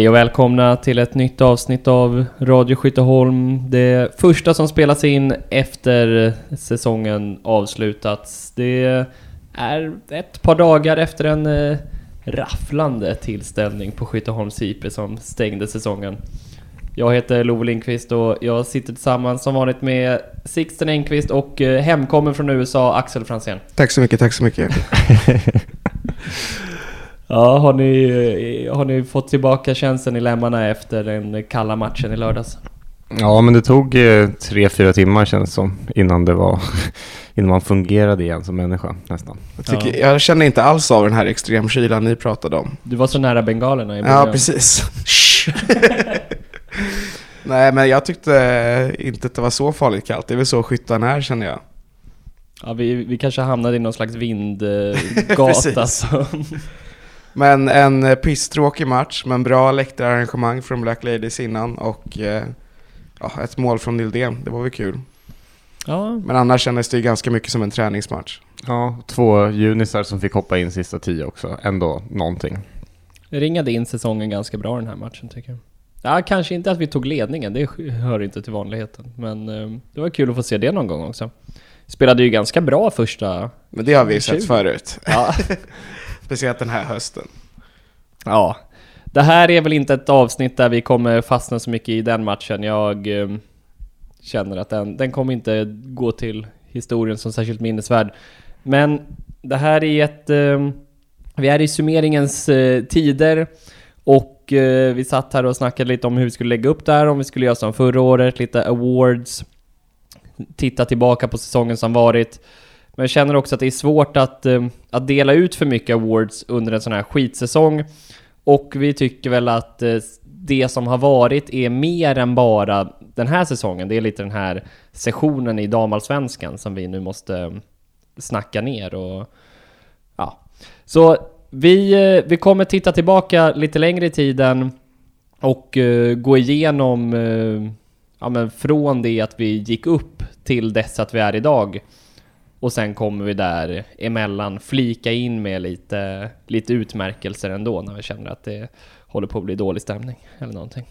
Hej och välkomna till ett nytt avsnitt av Radio Skytteholm. Det första som spelas in efter säsongen avslutats. Det är ett par dagar efter en eh, rafflande tillställning på Skytteholms IP som stängde säsongen. Jag heter Love Lindqvist och jag sitter tillsammans som vanligt med Sixten Engqvist och eh, hemkommen från USA Axel Franzén. Tack så mycket, tack så mycket. Ja, har ni, eh, har ni fått tillbaka känslan i lemmarna efter den kalla matchen i lördags? Ja, men det tog eh, tre, fyra timmar känns det som innan det var innan man fungerade igen som människa nästan. Jag, tycker, jag känner inte alls av den här extremkylan ni pratade om. Du var så nära bengalerna i Ja, början. precis. Nej, men jag tyckte inte att det var så farligt kallt. Det är väl så skyttarna är känner jag. Ja, vi, vi kanske hamnade i någon slags vindgata. Men en eh, pisstråkig match, men bra läktararrangemang från Black Ladies innan och eh, ja, ett mål från Nildén. Det var väl kul. Ja, Men annars kändes det ju ganska mycket som en träningsmatch. Ja, två junisar som fick hoppa in sista tio också. Ändå någonting. det ringade in säsongen ganska bra den här matchen tycker jag. Ja, kanske inte att vi tog ledningen, det hör inte till vanligheten. Men eh, det var kul att få se det någon gång också. Spelade ju ganska bra första... Men det har vi ju 20. sett förut. Ja, Speciellt den här hösten. Ja, det här är väl inte ett avsnitt där vi kommer fastna så mycket i den matchen. Jag eh, känner att den, den kommer inte gå till historien som särskilt minnesvärd. Men det här är ett... Eh, vi är i summeringens eh, tider och eh, vi satt här och snackade lite om hur vi skulle lägga upp det här, om vi skulle göra som förra året, lite awards, titta tillbaka på säsongen som varit. Men jag känner också att det är svårt att, eh, att dela ut för mycket awards under en sån här skitsäsong. Och vi tycker väl att eh, det som har varit är mer än bara den här säsongen. Det är lite den här sessionen i damallsvenskan som vi nu måste eh, snacka ner och ja. Så vi, vi kommer titta tillbaka lite längre i tiden och gå igenom ja, men från det att vi gick upp till dess att vi är idag. Och sen kommer vi där emellan flika in med lite, lite utmärkelser ändå när vi känner att det håller på att bli dålig stämning eller någonting.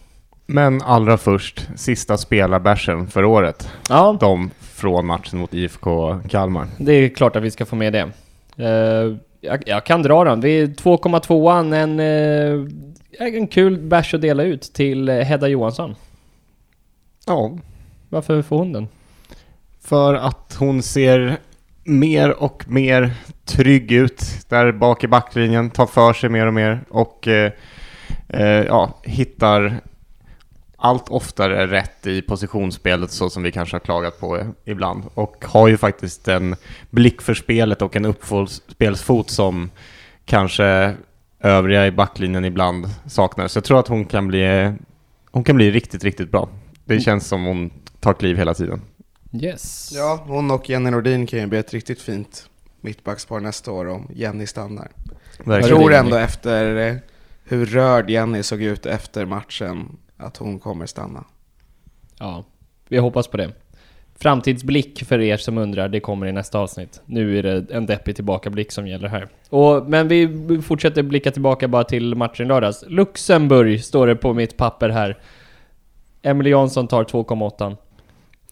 Men allra först, sista spelarbärsen för året. Ja, De från matchen mot IFK Kalmar. det är klart att vi ska få med det. Eh, jag, jag kan dra den. Vi är 2,2an, en, eh, en kul bärs att dela ut till Hedda Johansson. Ja, Varför får hon den? för att hon ser mer och mer trygg ut där bak i backlinjen, tar för sig mer och mer och eh, eh, ja, hittar allt oftare rätt i positionsspelet så som vi kanske har klagat på ibland och har ju faktiskt en blick för spelet och en uppspelsfot som kanske övriga i backlinjen ibland saknar. Så jag tror att hon kan bli, hon kan bli riktigt, riktigt bra. Det känns som hon tar kliv hela tiden. Yes. Ja, hon och Jenny Nordin kan ju bli ett riktigt fint mittbackspar nästa år om Jenny stannar. Jag Verkligen. tror ändå efter eh, hur rörd Jenny såg ut efter matchen att hon kommer stanna. Ja, vi hoppas på det. Framtidsblick för er som undrar, det kommer i nästa avsnitt. Nu är det en deppig tillbakablick som gäller här. Och, men vi fortsätter blicka tillbaka bara till matchen i lördags. Luxemburg står det på mitt papper här. Emily Jansson tar 2,8.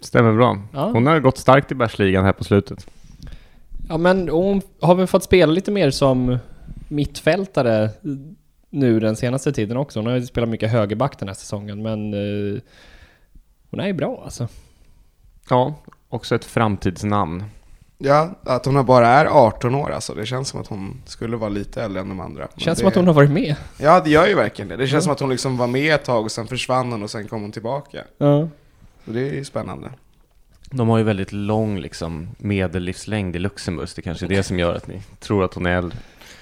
Stämmer bra. Ja. Hon har gått starkt i bärsligan här på slutet. Ja men hon har väl fått spela lite mer som mittfältare nu den senaste tiden också. Hon har ju spelat mycket högerback den här säsongen men eh, hon är ju bra alltså. Ja, också ett framtidsnamn. Ja, att hon bara är 18 år alltså. Det känns som att hon skulle vara lite äldre än de andra. Men Känns det... som att hon har varit med. Ja, det gör ju verkligen det. Det känns som att hon liksom var med ett tag och sen försvann hon och sen kom hon tillbaka. Ja. Så det är spännande. De har ju väldigt lång liksom, medellivslängd i Luxemburg. Det kanske är det som gör att ni tror att hon är äldre.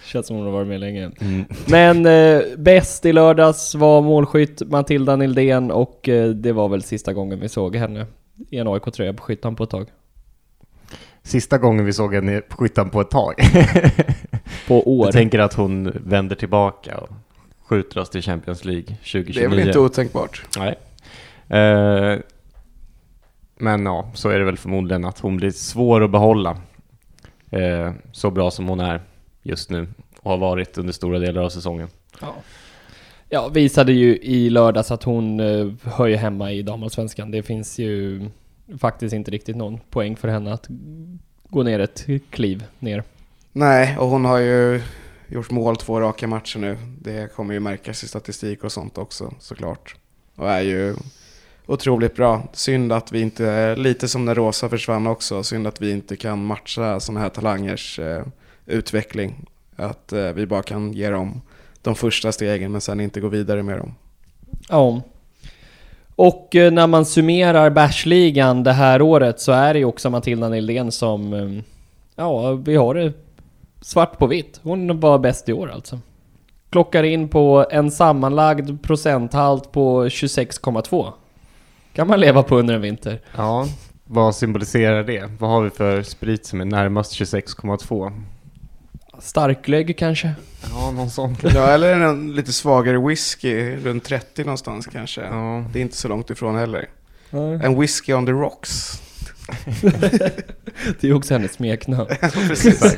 Känns som hon har varit med länge. Mm. Men eh, bäst i lördags var målskytt Matilda Nildén och eh, det var väl sista gången vi såg henne i en AIK-tröja på skyttan på ett tag. Sista gången vi såg henne på skyttan på ett tag. På år. Jag tänker att hon vänder tillbaka och skjuter oss till Champions League 2029. Det är väl inte otänkbart. Nej. Eh, men ja, så är det väl förmodligen att hon blir svår att behålla. Eh, så bra som hon är just nu och har varit under stora delar av säsongen. Ja. ja, visade ju i lördags att hon uh, hör ju hemma i damallsvenskan. Det finns ju faktiskt inte riktigt någon poäng för henne att gå ner ett kliv ner. Nej, och hon har ju gjort mål två raka matcher nu. Det kommer ju märkas i statistik och sånt också såklart. Och är ju otroligt bra. Synd att vi inte, lite som när Rosa försvann också, synd att vi inte kan matcha sådana här talangers eh, utveckling. Att eh, vi bara kan ge dem de första stegen men sen inte gå vidare med dem. Ja. Och eh, när man summerar Bärsligan det här året så är det ju också Matilda Nildén som, eh, ja, vi har det svart på vitt. Hon var bäst i år alltså. Klockar in på en sammanlagd procenthalt på 26,2. Kan man leva på under en vinter. Ja, vad symboliserar det? Vad har vi för sprit som är närmast 26,2? Starklögg kanske? Ja, någon sån. Ja, eller en lite svagare whisky, runt 30 någonstans kanske. Ja. Det är inte så långt ifrån heller. En whisky on the rocks. det är också hennes smeknamn. Precis.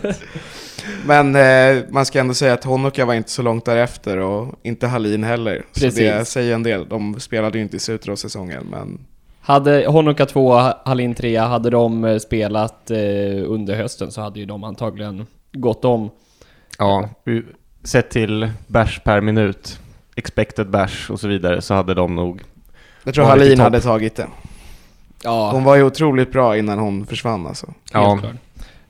Men eh, man ska ändå säga att Honoka var inte så långt därefter och inte Hallin heller. Precis. Så det säger en del. De spelade ju inte i slutet av säsongen men Hade Honoka 2, Hallin 3, hade de eh, spelat eh, under hösten så hade ju de antagligen gått om. Ja, sett till bärs per minut, expected bärs och så vidare så hade de nog... jag tror Hallin hade tagit det. Ja, Hon var ju otroligt bra innan hon försvann alltså. Helt klart.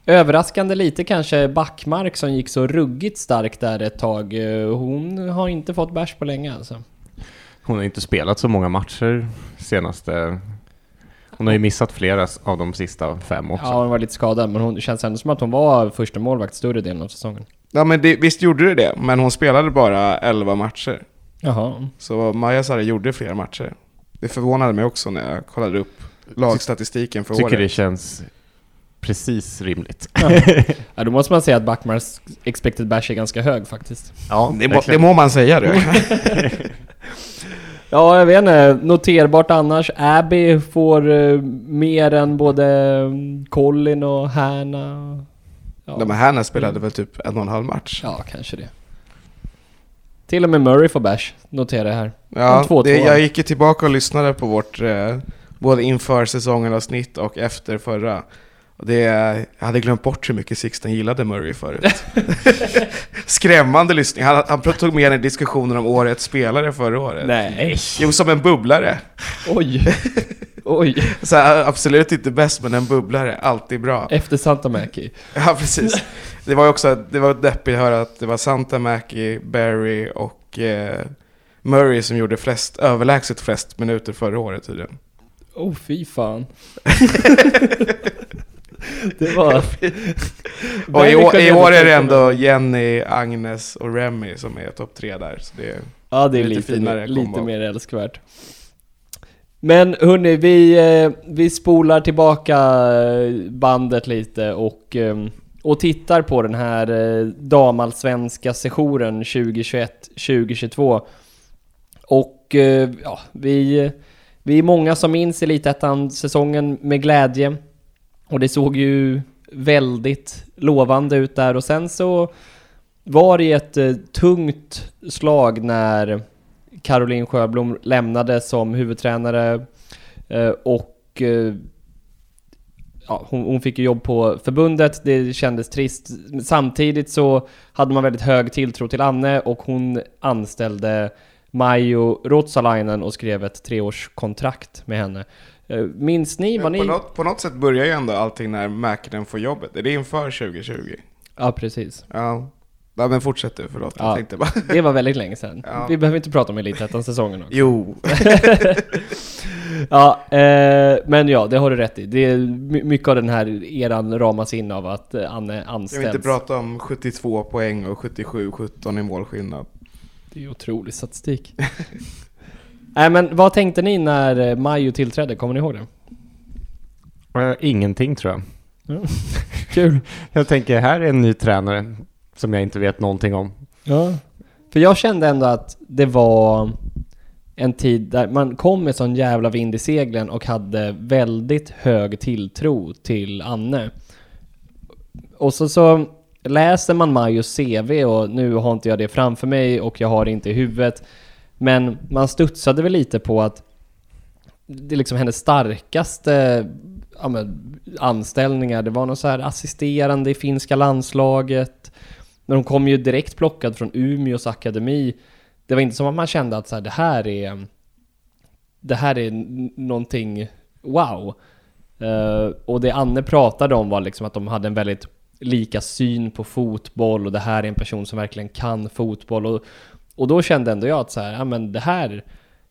Överraskande lite kanske Backmark som gick så ruggigt starkt där ett tag. Eh, Hon har inte fått bärs på länge alltså. Hon har inte spelat så många matcher senaste... Hon har ju missat flera av de sista fem också. Ja, hon var lite skadad men hon det känns ändå som att hon var första målvakt större delen av säsongen. Ja men det, visst gjorde det det, men hon spelade bara 11 matcher. Jaha. Så Maja Sarri gjorde fler matcher. Det förvånade mig också när jag kollade upp lagstatistiken för Tycker året. det känns precis rimligt. Ja, då måste man säga att Backmarks expected bash är ganska hög faktiskt. Ja, Det, må, det må man säga du. Ja, jag vet inte. Noterbart annars. Abby får eh, mer än både mm, Colin och Hanna. Ja. De här spelade väl typ en och en halv match. ja, kanske det. Till och med Murray får bash, noterar jag här. Ja, En 2-2. det, jag gick ju tillbaka och lyssnade på vårt, eh, både inför säsongen av snitt och efter förra. Det, jag hade glömt bort hur mycket Sixten gillade Murray förut. Skrämmande lyssning. Han, han tog med en diskussionen om årets spelare förra året. Nej. Jo, som en bubblare. Oj. Oj. Så här, absolut inte bäst, men en bubblare. Alltid bra. Efter Santa Mäki. Ja, precis. Det var också det var deppigt att höra att det var Santa Mackie, Barry och eh, Murray som gjorde flest, överlägset flest minuter förra året tydligen. Oh fy fan. det var... Och i, år- i år är det ändå. Jenny, Agnes och Remy som är topp tre där. Så det är, Ja, det är lite lite, finare lite kombo. mer älskvärt. Men hörni, vi, eh, vi spolar tillbaka eh, bandet lite och, eh, och tittar på den här damallsvenska sessionen 2021-2022. Och ja, vi, vi är många som minns Elitettan-säsongen med glädje. Och det såg ju väldigt lovande ut där och sen så var det ett eh, tungt slag när Caroline Sjöblom lämnade som huvudtränare eh, och eh, ja, hon, hon fick ju jobb på förbundet, det kändes trist. Samtidigt så hade man väldigt hög tilltro till Anne och hon anställde Majo Ruotsalainen och skrev ett treårskontrakt med henne. Eh, Minns ni vad Men på, ni... något, på något sätt börjar ju ändå allting när Mäkinen får jobbet. Är det inför 2020? Ja, precis. Ja. ja men fortsätt du, förlåt. Ja. Jag tänkte bara... Det var väldigt länge sedan. Ja. Vi behöver inte prata om Elitettan-säsongen också. Jo. Ja, eh, men ja, det har du rätt i. Det är my- mycket av den här eran ramas in av att eh, Anne Jag vill anställs. inte prata om 72 poäng och 77-17 i målskillnad. Det är ju otrolig statistik. Nej men vad tänkte ni när eh, Majo tillträdde? Kommer ni ihåg det? Eh, Ingenting tror jag. Kul. Jag tänker, här är en ny tränare som jag inte vet någonting om. Ja. För jag kände ändå att det var en tid där man kom med sån jävla vind i seglen och hade väldigt hög tilltro till Anne. Och så, så läser man Majos CV och nu har inte jag det framför mig och jag har det inte i huvudet. Men man studsade väl lite på att det är liksom hennes starkaste ja, men, anställningar. Det var någon så här assisterande i finska landslaget. Men hon kom ju direkt plockad från Umeås akademi. Det var inte som att man kände att så här, det här är... Det här är någonting wow. Uh, och det Anne pratade om var liksom att de hade en väldigt lika syn på fotboll och det här är en person som verkligen kan fotboll. Och, och då kände ändå jag att så här, ja men det här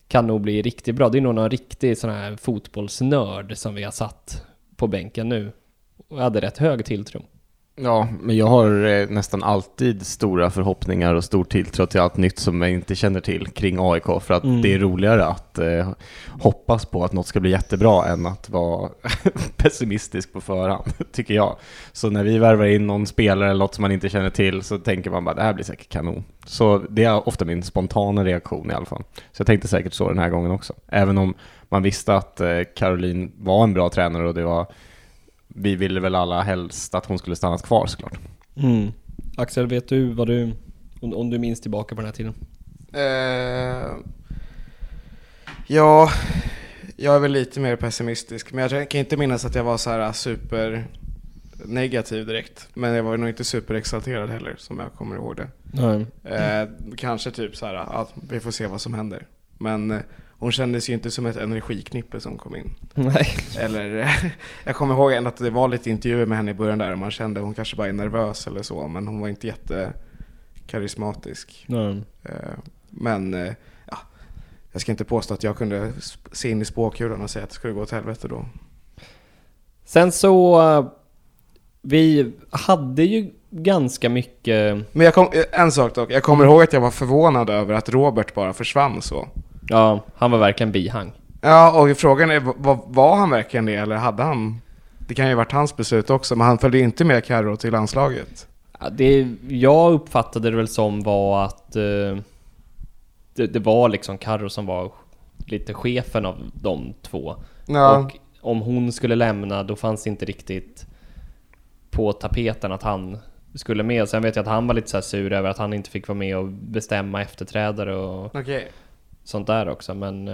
kan nog bli riktigt bra. Det är nog någon riktig sån här fotbollsnörd som vi har satt på bänken nu. Och jag hade rätt hög tilltro. Ja, men jag har eh, nästan alltid stora förhoppningar och stor tilltro till allt nytt som jag inte känner till kring AIK för att Mm. det är roligare att eh, hoppas på att något ska bli jättebra än att vara pessimistisk på förhand, tycker jag. Så när vi värvar in någon spelare eller något som man inte känner till så tänker man bara det här blir säkert kanon. Så det är ofta min spontana reaktion i alla fall. Så jag tänkte säkert så den här gången också. Även om man visste att eh, Caroline var en bra tränare och det var vi ville väl alla helst att hon skulle stannat kvar såklart. Mm. Axel, vet du vad du... Om, om du minns tillbaka på den här tiden? Eh, ja, jag är väl lite mer pessimistisk. Men jag kan inte minnas att jag var så här super negativ direkt. Men jag var nog inte superexalterad heller, som jag kommer ihåg det. Nej. Eh, kanske typ så här, att vi får se vad som händer. Men eh, hon kändes ju inte som ett energiknippe som kom in. Nej. Eller, jag kommer ihåg att det var lite intervjuer med henne i början där och man kände att hon kanske bara är nervös eller så. Men hon var inte jättekarismatisk. Nej. Eh, Men eh, ja, jag ska inte påstå att jag kunde se in i spåkulan och säga att det skulle gå åt helvete då. Sen så... eh, Vi hade ju ganska mycket... Men jag kom, en sak dock, jag kommer ihåg att jag var förvånad över att Robert bara försvann så. Ja, han var verkligen bihang. Ja, och frågan är, var, var han verkligen det eller hade han? Det kan ju ha varit hans beslut också, men han följde inte med Carro till landslaget. Ja, Det jag uppfattade det väl som var att eh, det, det var liksom Carro som var lite chefen av de två. Ja, Och om hon skulle lämna, då fanns inte riktigt på tapeten att han skulle med. Sen vet jag att han var lite så här sur över att han inte fick vara med och bestämma efterträdare och okej. Sånt där också. Men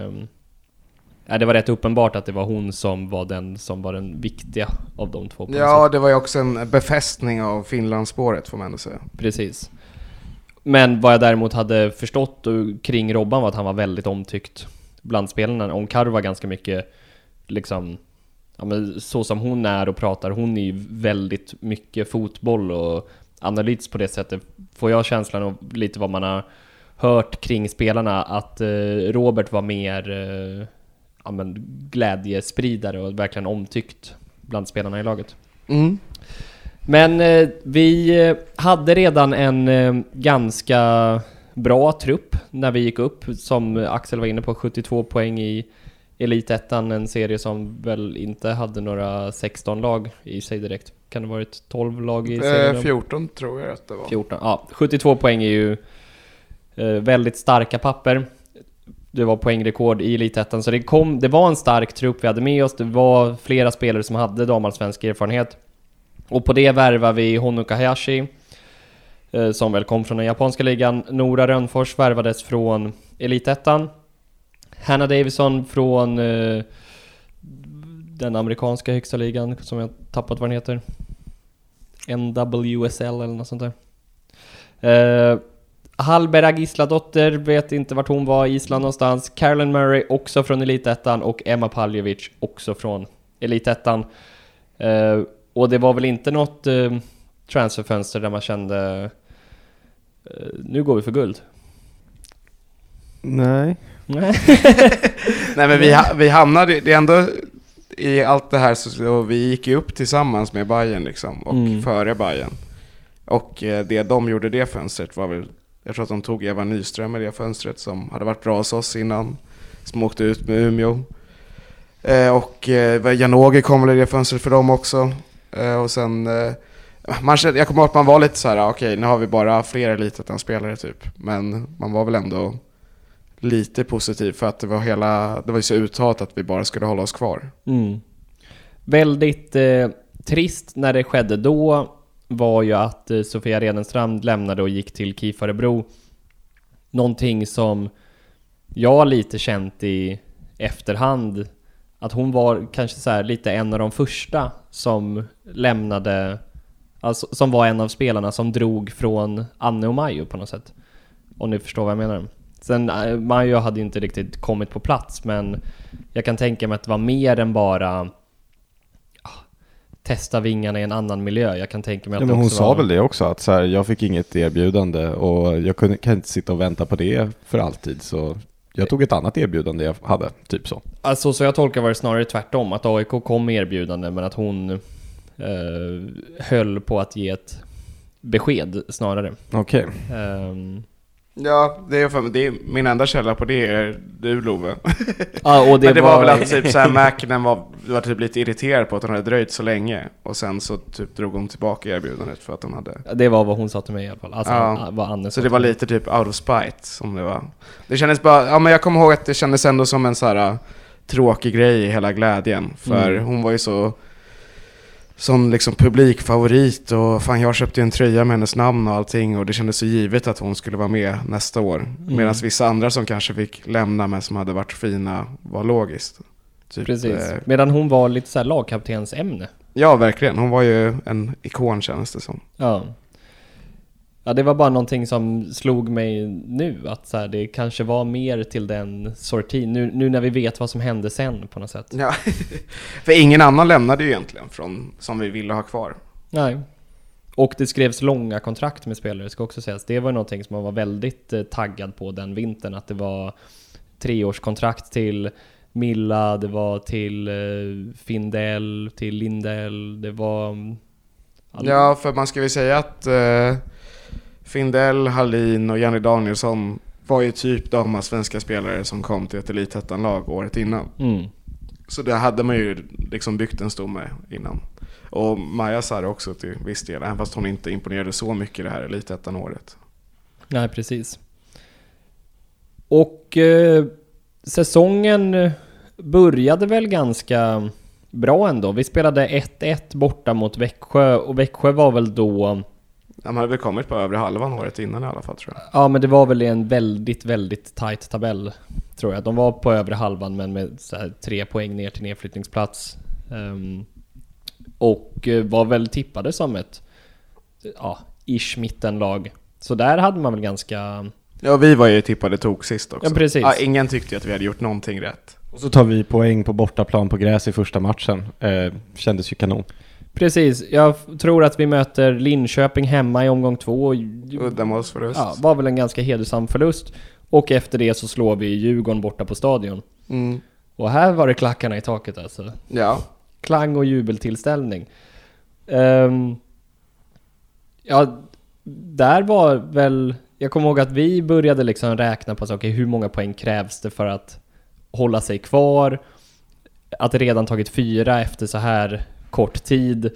ja, det var rätt uppenbart att det var hon som var den som var den viktiga av de två. Ja, det var ju också en befästning av Finlandsspåret får man ändå säga. Precis. Men vad jag däremot hade förstått kring Robban var att han var väldigt omtyckt bland spelarna. Var ganska mycket liksom ja, men så som hon är och pratar, hon är ju väldigt mycket fotboll och analys på det sättet. Får jag känslan av lite vad man har hört kring spelarna att eh, Robert var mer eh, ja, men glädjespridare och verkligen omtyckt bland spelarna i laget. Mm. Men eh, vi eh, hade redan en eh, ganska bra trupp när vi gick upp, som Axel var inne på, 72 poäng i Elitettan, en serie som väl inte hade några 16 lag i sig direkt. Kan det varit 12 lag i serien? Eh, 14 tror jag att det var. 14, ja. 72 poäng är ju Eh, väldigt starka papper. Det var poängrekord i Elitettan, så det, kom, det var en stark trupp vi hade med oss. Det var flera spelare som hade damallsvensk erfarenhet. Och på det värvar vi Honoka Hayashi, eh, som väl kom från den japanska ligan. Nora Rönnfors värvades från Elitettan. Hannah Davison från eh, den amerikanska högsta ligan, som jag tappat vad den heter. NWSL eller något sånt där. Eh, Hallberg Agisladotter, vet inte vart hon var, Island någonstans. Carolyn Murray, också från Elitettan. Och Emma Paljovic, också från Elitettan. Uh, och det var väl inte något uh, transferfönster där man kände uh, nu går vi för guld. Nej. Nej. Nej men vi, ha- vi hamnade, det är ändå i allt det här så, så vi gick ju upp tillsammans med Bayern liksom och Mm. före Bayern. Och eh, det de gjorde det fönstret var väl, jag tror att de tog Eva Nyström i det fönstret som hade varit bra hos oss innan. Som åkte ut med Umeå. Eh, och eh, Janogy kom väl i det fönstret för dem också. Eh, och sen, eh, man jag kommer ihåg att man var lite så här: ah, okej nu har vi bara fler elitettan-spelare typ. Men man var väl ändå lite positiv för att det var hela, det var ju så uttalat att vi bara skulle hålla oss kvar. Mm. Väldigt eh, trist när det skedde då var ju att eh, Sofia Redenstrand lämnade och gick till KIF Örebro. Någonting som jag lite känt i efterhand att hon var kanske så här lite en av de första som lämnade, alltså som var en av spelarna som drog från Anne och Majo på något sätt. Om ni förstår vad jag menar. Sen eh, Majo hade ju inte riktigt kommit på plats men jag kan tänka mig att det var mer än bara testa vingarna i en annan miljö. Jag kan tänka mig att Ja, men hon sa var... väl det också, att så här, jag fick inget erbjudande och jag kunde, kan inte sitta och vänta på det för alltid. Så jag tog ett annat erbjudande jag hade, typ så. Alltså så jag tolkar var det snarare tvärtom, att AIK kom med erbjudande men att hon eh, höll på att ge ett besked snarare. Okej. Ehm, Ja, det är, för, det är min enda källa på det är du Love. ja, och det, Men det var, väl att typ såhär Macnen var, var typ lite irriterad på att hon hade dröjt så länge. Och sen så typ drog hon tillbaka erbjudandet för att de hade... Det var vad hon sa till mig i alla fall. Alltså Ja. vad Anne sa Så det var lite typ out of spite som det var. Det kändes bara, ja men jag kommer ihåg att det kändes ändå som en så här uh, tråkig grej i hela glädjen. För Mm. hon var ju så, sån liksom publikfavorit och fan jag köpte ju en tröja med hennes namn och allting och det kändes så givet att hon skulle vara med nästa år. Mm. Medan vissa andra som kanske fick lämna men som hade varit fina var logiskt. Typ, Precis. eh, Medan hon var lite såhär lagkaptensämne. ja verkligen, hon var ju en ikon kändes det som. Ja. Ja, det var bara någonting som slog mig nu, att så här, det kanske var mer till den sortin, nu, nu när vi vet vad som hände sen på något sätt. Ja, för ingen annan lämnade ju egentligen från, som vi ville ha kvar. Nej. Och det skrevs långa kontrakt med spelare, ska också sägas. Det var någonting som man var väldigt eh, taggad på den vintern, att det var treårskontrakt till Milla, det var till eh, Findell, till Lindell, det var... mm, Ja, för man ska väl säga att eh, Findell, Hallin och Janne Danielsson var ju typ de svenska spelare som kom till ett elitettan-lag året innan. Mm. Så det hade man ju liksom byggt en stomme innan. Och Maja Sarr också till viss del, även fast hon inte imponerade så mycket det här elitettan-året. Nej, precis. Och eh, säsongen började väl ganska bra ändå. Vi spelade 1-1 borta mot Växjö och Växjö var väl då... De hade väl kommit på övre halvan året innan i alla fall tror jag. Ja, men det var väl en väldigt, väldigt tight tabell tror jag. De var på övre halvan men med så här tre poäng ner till nedflyttningsplats. Ehm, och eh, var väl tippade som ett, ja, ish mittenlag. Så där hade man väl ganska... Ja, vi var ju tippade tok sist också. Ja, precis. Ja, ingen tyckte ju att vi hade gjort någonting rätt. Och så tar vi poäng på bortaplan på gräs i första matchen. Eh, kändes ju kanon. Precis, jag tror att vi möter Linköping hemma i omgång två. Uddamålsförlust. Ja, var väl en ganska hedersam förlust. Och efter det så slår vi Djurgården borta på Stadion. Mm. Och här var det klackarna i taket alltså. Ja. Klang och jubeltillställning. Ehm, ja, där var väl... Jag kommer ihåg att vi började liksom räkna på så, okej, hur många poäng krävs det för att hålla sig kvar? Att redan tagit fyra efter så här kort tid.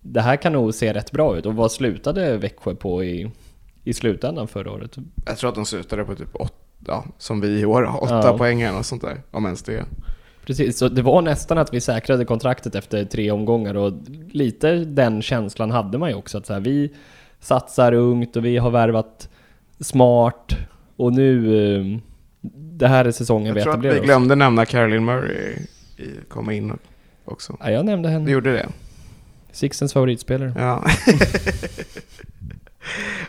Det här kan nog se rätt bra ut. Och vad slutade Växjö på i, i slutändan förra året? Jag tror att de slutade på typ åtta, ja, som vi i år, åtta Ja. poäng eller något sånt där. Om ens det. Precis, så det var nästan att vi säkrade kontraktet efter tre omgångar och lite den känslan hade man ju också att så här, vi satsar ungt och vi har värvat smart och nu eh, det här är säsongen vi Jag tror att etablerar vi oss. glömde nämna Caroline Murray komma in också. Ja, jag nämnde Vi henne. gjorde det. Sixtens favoritspelare. Ja.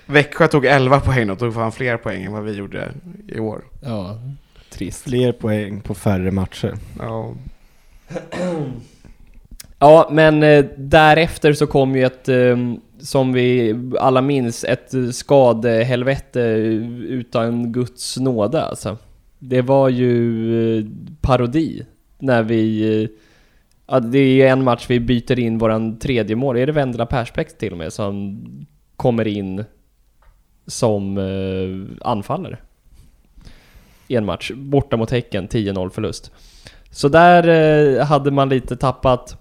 Växjö tog 11 poäng och tog fan fler poäng än vad vi gjorde i år. Ja, trist. Fler poäng på färre matcher. Ja, Ja, men eh, därefter så kom ju ett, eh, som vi alla minns, ett eh, skadehelvete utan Guds nåde alltså. Det var ju eh, parodi när vi... Ja, det är en match vi byter in våran tredje mål. Är det Vendela Persbäck till och med som kommer in som eh, anfallare? I en match. Borta mot Häcken, 10-0 förlust. Så där eh, hade man lite tappat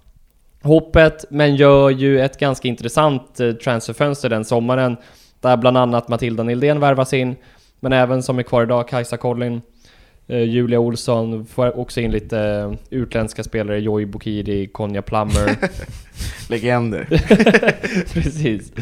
hoppet, men gör ju ett ganska intressant eh, transferfönster den sommaren. Där bland annat Matilda Nildén värvas in, men även som är kvar idag, Kajsa Collin. Eh, Julia Olsson får också in lite eh, utländska spelare, Joy Bokiri, Konja Plummer. Legender. Precis.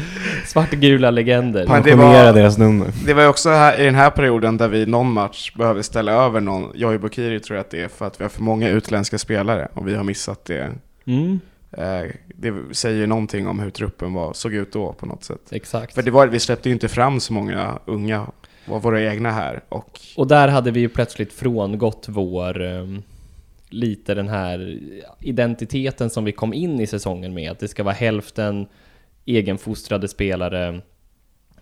Svartgula legender. Pensionera var- deras nummer. Det var också här, i den här perioden där vi någon match behöver ställa över någon. Joy Bokiri tror jag att det är för att vi har för många utländska spelare och vi har missat det. Mm, Eh, det säger ju någonting om hur truppen var, såg ut då på något sätt. exakt. För det var, vi släppte ju inte fram så många unga, var våra egna här. Och Och där hade vi ju plötsligt frångått vår... Ehm, lite den här identiteten som vi kom in i säsongen med. Att det ska vara hälften egenfostrade spelare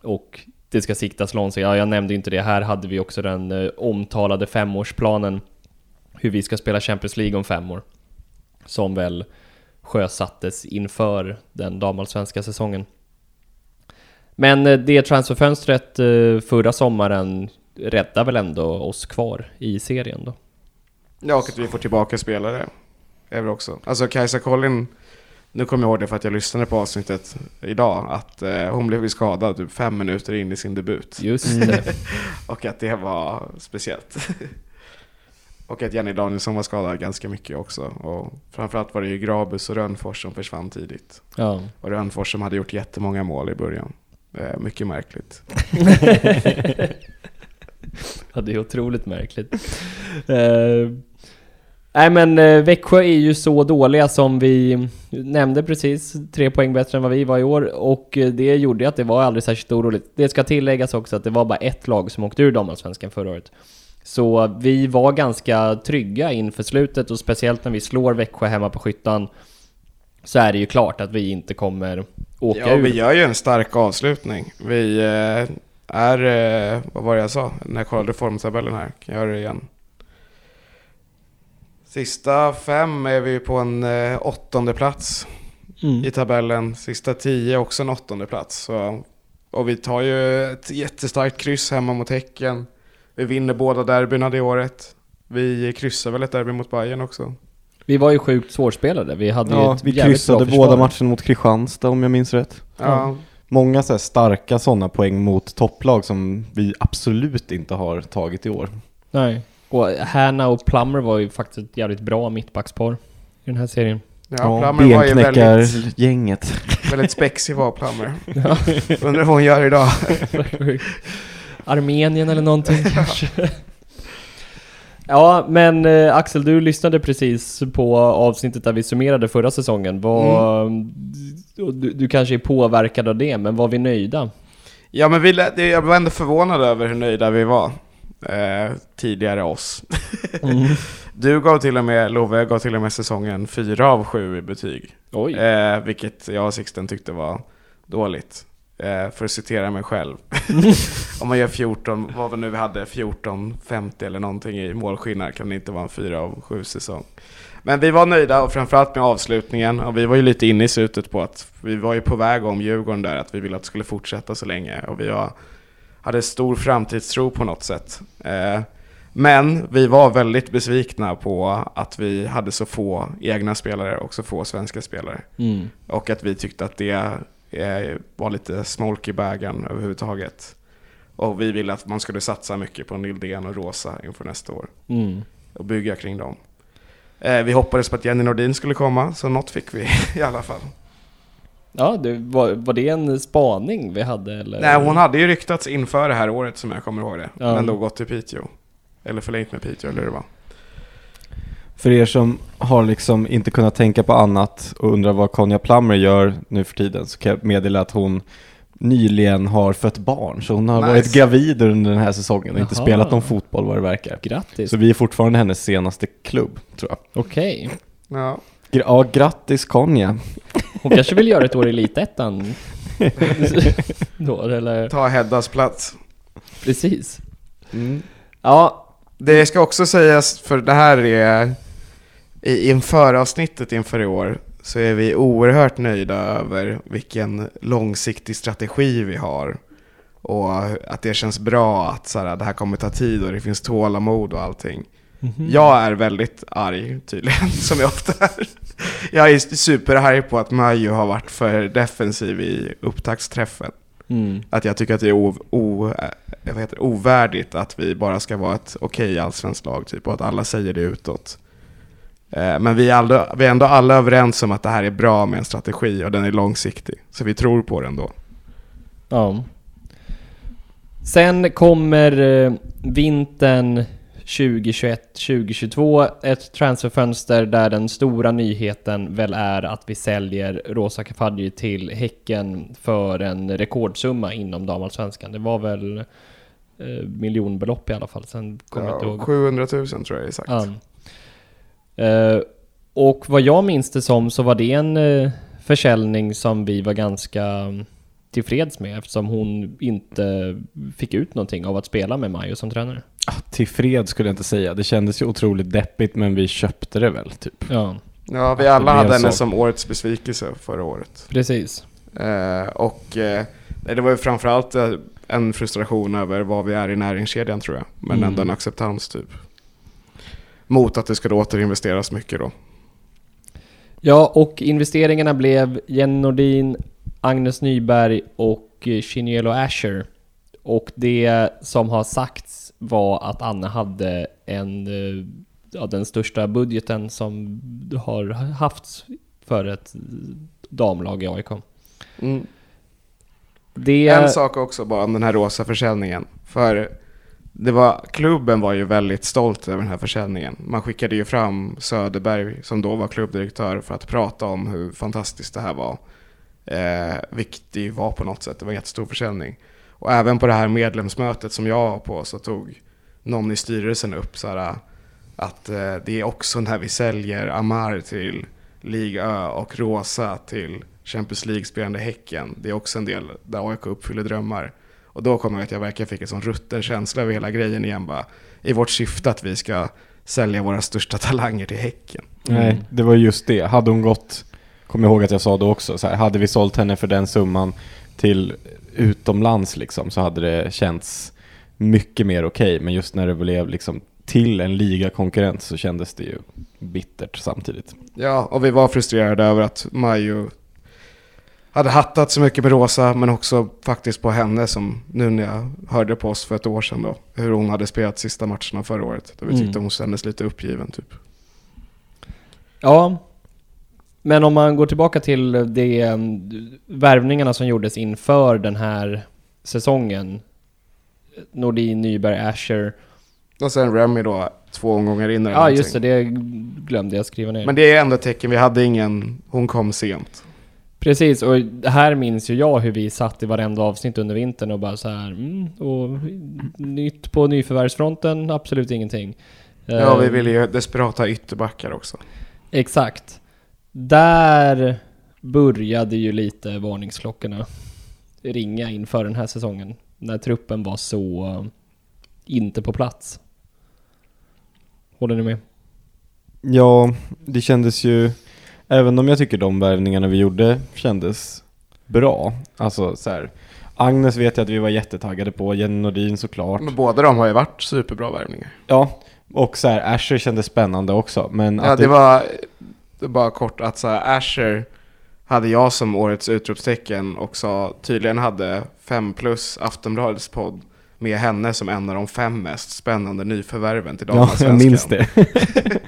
och det ska siktas långsiktigt. Ja, jag nämnde inte det. Här hade vi också den eh, omtalade femårsplanen hur vi ska spela Champions League om fem år. Som väl sjösattes inför den damallsvenska säsongen. Men eh, det transferfönstret eh, förra sommaren räddar väl ändå oss kvar i serien då? Ja, och att vi får tillbaka spelare. Är väl också. Alltså Kajsa Collin, nu kommer jag ihåg det för att jag lyssnade på avsnittet idag, att eh, hon blev skadad typ fem minuter in i sin debut. Just det. Och att det var speciellt. och att Jenny Danielsson var skadad ganska mycket också. Och framförallt var det ju Grabus och Rönnfors som försvann tidigt. ja. Och Rönnfors som hade gjort jättemånga mål i början. Eh, mycket märkligt. ja, det är otroligt märkligt. Eh, Nej men eh, Växjö är ju så dåliga som vi nämnde precis, tre poäng bättre än vad vi var i år och eh, det gjorde ju att det var aldrig särskilt oroligt. Det ska tilläggas också att det var bara ett lag som åkte ur damallsvenskan förra året. Så vi var ganska trygga inför slutet och speciellt när vi slår Växjö hemma på Skyttan så är det ju klart att vi inte kommer åka Ja, ur. vi gör ju en stark avslutning. Vi eh, är, eh, vad var det jag sa när jag kollade formtabellen här? Kan jag göra det igen? Sista fem är vi på en eh, åttonde plats Mm. i tabellen. Sista tio också en åttonde plats. Så, och vi tar ju ett jättestarkt kryss hemma mot Häcken. Vi vinner båda derbyna det året. Vi kryssar väl ett derby mot Bayern också. Vi var ju sjukt svårspelade, vi hade ju Ja, ett vi jävligt kryssade bra båda matcherna mot Kristianstad om jag minns rätt. Ja, Många så här starka sådana poäng mot topplag som vi absolut inte har tagit i år. Nej. Och Hanna och Plummer var ju faktiskt ett jävligt bra mittbackspar i den här serien. ja, Plummer var ju väldigt, benknäckargänget. väldigt spexig var Plummer. Undrar vad hon gör idag. Armenien eller någonting kanske. Ja, men eh, Axel, du lyssnade precis på avsnittet där vi summerade förra säsongen. Var, och du, du kanske är påverkad av det, men var vi nöjda? Ja men vi, lät- jag var ändå förvånad över hur nöjda vi var. Eh, tidigare oss. Du gav till och med, Love gav till och med säsongen 4 av 7 i betyg. Eh, vilket jag och Sixten tyckte var dåligt. Eh, för att citera mig själv. Om man gör 14, vad var nu vi hade, 14, 50 eller någonting i målskillnad kan det inte vara en 4 av 7 säsong. Men vi var nöjda och framförallt med avslutningen och vi var ju lite inne i slutet på att vi var ju på väg om Djurgården där, att vi ville att det skulle fortsätta så länge och vi var, hade stor framtidstro på något sätt. Eh, men vi var väldigt besvikna på att vi hade så få egna spelare och så få svenska spelare. Mm. Och att vi tyckte att det var lite smolk i bägaren överhuvudtaget. Och vi ville att man skulle satsa mycket på Nildén och Rosa inför nästa år. Mm. Och bygga kring dem. Eh, vi hoppades på att Jenny Nordin skulle komma, så något fick vi i alla fall. Ja, det, var, var det en spaning vi hade eller? Nej, hon hade ju ryktats inför det här året som jag kommer ihåg det. Ja. Men då gått till Piteå. Eller förlängt med Piteå, eller hur det var. För er som har liksom inte kunnat tänka på annat och undrar vad Conja Plummer gör nu för tiden så kan jag meddela att hon nyligen har fött barn. Så hon har Nice. varit gravid under den här säsongen och inte Jaha. spelat någon fotboll vad det verkar. Grattis! Så vi är fortfarande hennes senaste klubb, tror jag. Okej. Ja. Gra- Ja, grattis Conja. Hon kanske vill göra ett år i Elitettan? Då, eller? Ta Heddas plats. Precis. Mm. Ja, Det ska också sägas, för det här är i inför avsnittet inför i år, så är vi oerhört nöjda över vilken långsiktig strategi vi har. Och att det känns bra att så här, det här kommer ta tid och det finns tålamod och allting. Jag är väldigt arg tydligen, som jag ofta är. Jag är superarg på att Majo har varit för defensiv i upptaktsträffen. Mm. Att jag tycker att det är o, o, heter, det, ovärdigt att vi bara ska vara ett okej allsvenskt lag typ, och att alla säger det utåt. Eh, Men vi är, alla, vi är ändå alla överens om att det här är bra med en strategi och den är långsiktig. Så vi tror på den då. Ja. Sen kommer eh, vintern 2021-2022 ett transferfönster där den stora nyheten väl är att vi säljer Rosa Kafaji till Häcken för en rekordsumma inom damallsvenskan. Det var väl eh, miljonbelopp i alla fall. Sen kommer Ja, ihåg. 700 000 tror jag exakt. Ja. Eh, och vad jag minns det som så var det en eh, försäljning som vi var ganska mm, tillfreds med eftersom hon inte fick ut någonting av att spela med Majo som tränare. Ah, Tillfreds skulle jag inte säga. Det kändes ju otroligt deppigt men vi köpte det väl typ. Ja, Ja, vi alla hade henne som årets besvikelse förra året. precis. Eh, och eh, det var ju framförallt eh, en frustration över vad vi är i näringskedjan tror jag. Men Mm. ändå en acceptans typ. Mot att det skulle återinvesteras mycket då. Ja, och investeringarna blev Jenny Nordin, Agnes Nyberg och eh, Chinielo Asher. Och det som har sagts var att Anna hade en, eh, ja, den största budgeten som har haft för ett damlag i AIK. Mm. Det... En sak också bara om den här rosa försäljningen. För det var, klubben var ju väldigt stolt över den här försäljningen. Man skickade ju fram Söderberg som då var klubbdirektör för att prata om hur fantastiskt det här var. Eh, viktig var på något sätt, det var en jättestor försäljning. Och även på det här medlemsmötet som jag var på så tog någon i styrelsen upp så här, att eh, det är också när vi säljer Amar till Liga Ö och Rosa till Champions League-spelande Häcken. Det är också en del där AIK uppfyller drömmar. Och då kommer jag att jag verkligen fick en sån rutten känsla över hela grejen igen bara. I vårt syfte att vi ska sälja våra största talanger till Häcken. Mm. Nej, det var just det. Hade hon gått, jag ihåg att jag sa då också, så här, hade vi sålt henne för den summan till utomlands liksom så hade det känts mycket mer okej. Men just när det blev liksom till en ligakonkurrent så kändes det ju bittert samtidigt. Ja, och vi var frustrerade över att Majo hade hattat så mycket med Rosa, men också faktiskt på henne som nu när jag hörde på oss för ett år sedan då, hur hon hade spelat sista matcherna förra året. Då vi tyckte Mm. hon kändes lite uppgiven typ. Ja. Men om man går tillbaka till de eh, värvningarna som gjordes inför den här säsongen. Nordin, Nyberg, Asher. Och sen Remy då, två omgångar in eller Ja någonting. just det, det glömde jag skriva ner. Men det är ändå ett tecken, vi hade ingen, hon kom sent. Precis, och här minns ju jag hur vi satt i varenda avsnitt under vintern och bara så här, mm, och nytt på nyförvärvsfronten, absolut ingenting. Ja, vi Eh, ville ju desperat ha ytterbackar också. Exakt. Där började ju lite varningsklockorna ringa inför den här säsongen. När truppen var så inte på plats. Håller ni med? Ja, det kändes ju, även om jag tycker de värvningarna vi gjorde kändes bra. Alltså så här, Agnes vet jag att vi var jättetaggade på, Jenny Nordin såklart. Men båda de har ju varit superbra värvningar. Ja, och så här, Asher kändes spännande också. Men Ja, att det var, det var bara kort att så här, Asher hade jag som årets utropstecken och sa tydligen hade 5 plus Aftonbladets podd med henne som en av de fem mest spännande nyförvärven till Ja, jag damallsvenskan. minns det.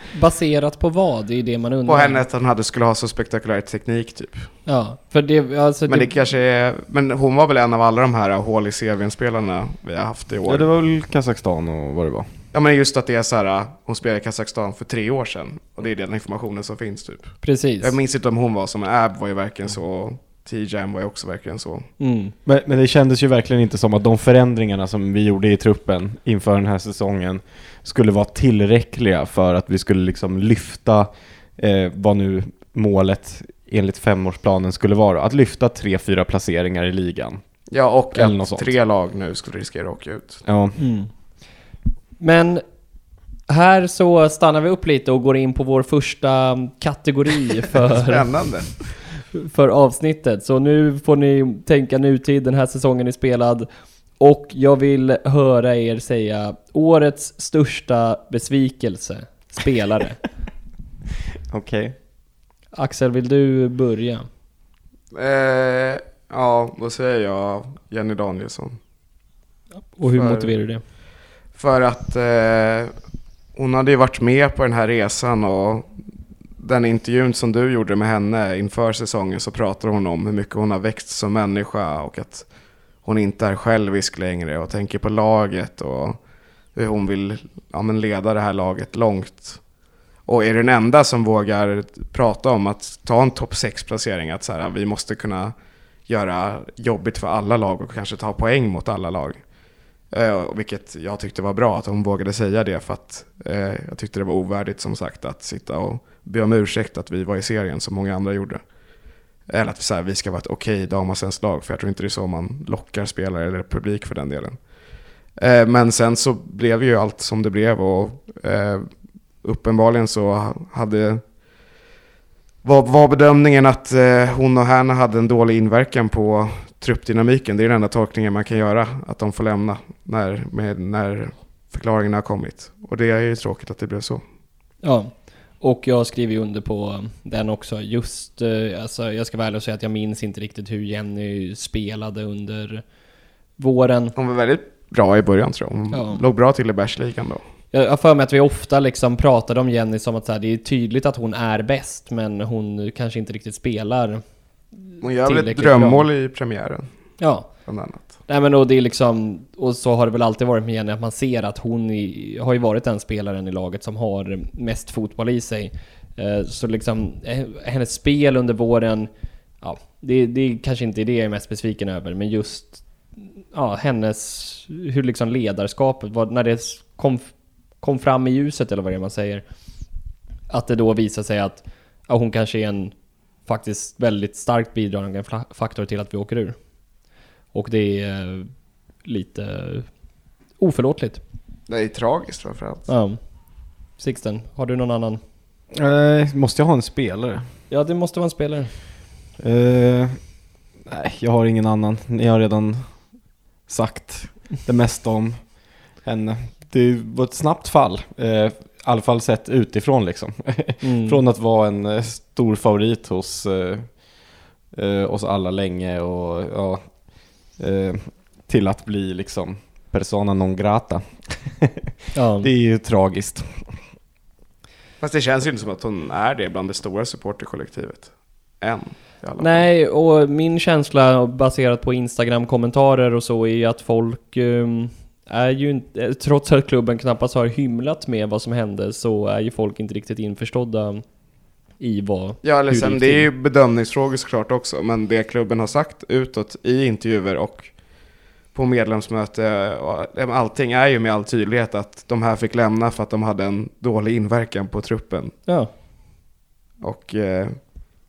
Baserat på vad? Det är det man undrar. På henne att hon hade, skulle ha så spektakulär teknik typ. Ja, för det, alltså Men det kanske är, men hon var väl en av alla de här hål i CVn-spelarna vi har haft i år. Ja, det var väl Kazakstan och vad det var. Ja men just att det är så här, hon spelade i Kazakstan för tre år sedan. Och det är den informationen som finns typ. Precis. Jag minns inte om hon var som Ab var ju verkligen så. T-Jam var ju också verkligen så. Mm. Men, men det kändes ju verkligen inte som att de förändringarna som vi gjorde i truppen inför den här säsongen skulle vara tillräckliga för att vi skulle liksom lyfta eh, vad nu målet enligt femårsplanen skulle vara. Att lyfta tre, fyra placeringar i ligan. Ja och Eller att tre lag nu skulle riskera att åka ut. Ja, Mm. Men här så stannar vi upp lite och går in på vår första kategori för, Spännande. För avsnittet. Så nu får ni tänka nutid, den här säsongen är spelad. Och jag vill höra er säga årets största besvikelse, spelare. okej. Axel, vill du börja? Eh, Ja, då säger jag Jenny Danielsson. Och hur För- motiverar du det? För att eh, hon hade ju varit med på den här resan och den intervjun som du gjorde med henne inför säsongen så pratar hon om hur mycket hon har växt som människa och att hon inte är självisk längre och tänker på laget och hur hon vill ja, men leda det här laget långt. Och är den enda som vågar prata om att ta en topp 6-placering, att så här, vi måste kunna göra jobbigt för alla lag och kanske ta poäng mot alla lag. Eh, vilket jag tyckte var bra att hon vågade säga det för att eh, jag tyckte det var ovärdigt som sagt att sitta och be om ursäkt att vi var i serien som många andra gjorde. Eller att så här, vi ska vara ett okej damallsvenskt lag för jag tror inte det är så man lockar spelare eller publik för den delen. Eh, men sen så blev ju allt som det blev och eh, uppenbarligen så hade var, var bedömningen att eh, hon och Härna hade en dålig inverkan på truppdynamiken. Det är den enda tolkningen man kan göra, att de får lämna när, med, när förklaringen har kommit. Och det är ju tråkigt att det blev så. Ja, och jag skriver ju under på den också. Just, eh, alltså jag ska väl ärlig och säga att jag minns inte riktigt hur Jenny spelade under våren. Hon var väldigt bra i början tror jag. Hon Ja. låg bra till i bärsligan då. Jag har för mig att vi ofta liksom pratade om Jenny som att så här, det är tydligt att hon är bäst, men hon kanske inte riktigt spelar. Hon gör väl ett drömmål i premiären, Ja, bland annat. Nej men och det är liksom, och så har det väl alltid varit med Jenny, att man ser att hon i, har ju varit den spelaren i laget som har mest fotboll i sig. Eh, så liksom, eh, hennes spel under våren, ja, det, det är kanske inte det jag är mest besviken över, men just ja, hennes, hur liksom ledarskapet, vad, när det kom, kom fram i ljuset eller vad det är man säger, att det då visar sig att ja, hon kanske är en faktiskt väldigt starkt bidragande faktor till att vi åker ur. Och det är lite oförlåtligt. Det är tragiskt framförallt. Ja. Sixten, har du någon annan? Eh, måste jag ha en spelare? Ja, det måste vara en spelare. Eh, nej, jag har ingen annan. Ni har redan sagt det mesta om henne. Det var ett snabbt fall. Eh, I alla fall sett utifrån liksom. Mm. Från att vara en eh, stor favorit hos eh, eh, oss alla länge och ja, eh, till att bli liksom persona non grata. ja. Det är ju tragiskt. Fast det känns ju inte som att hon är det bland det stora supporterkollektivet. Än. Nej, och min känsla baserat på Instagram-kommentarer och så är ju att folk ehm, är ju inte, trots att klubben knappast har hymlat med vad som hände så är ju folk inte riktigt införstådda i vad... Ja, eller sen, det är ju bedömningsfrågor såklart också, men det klubben har sagt utåt i intervjuer och på medlemsmöte, och allting är ju med all tydlighet att de här fick lämna för att de hade en dålig inverkan på truppen. Ja, Och eh,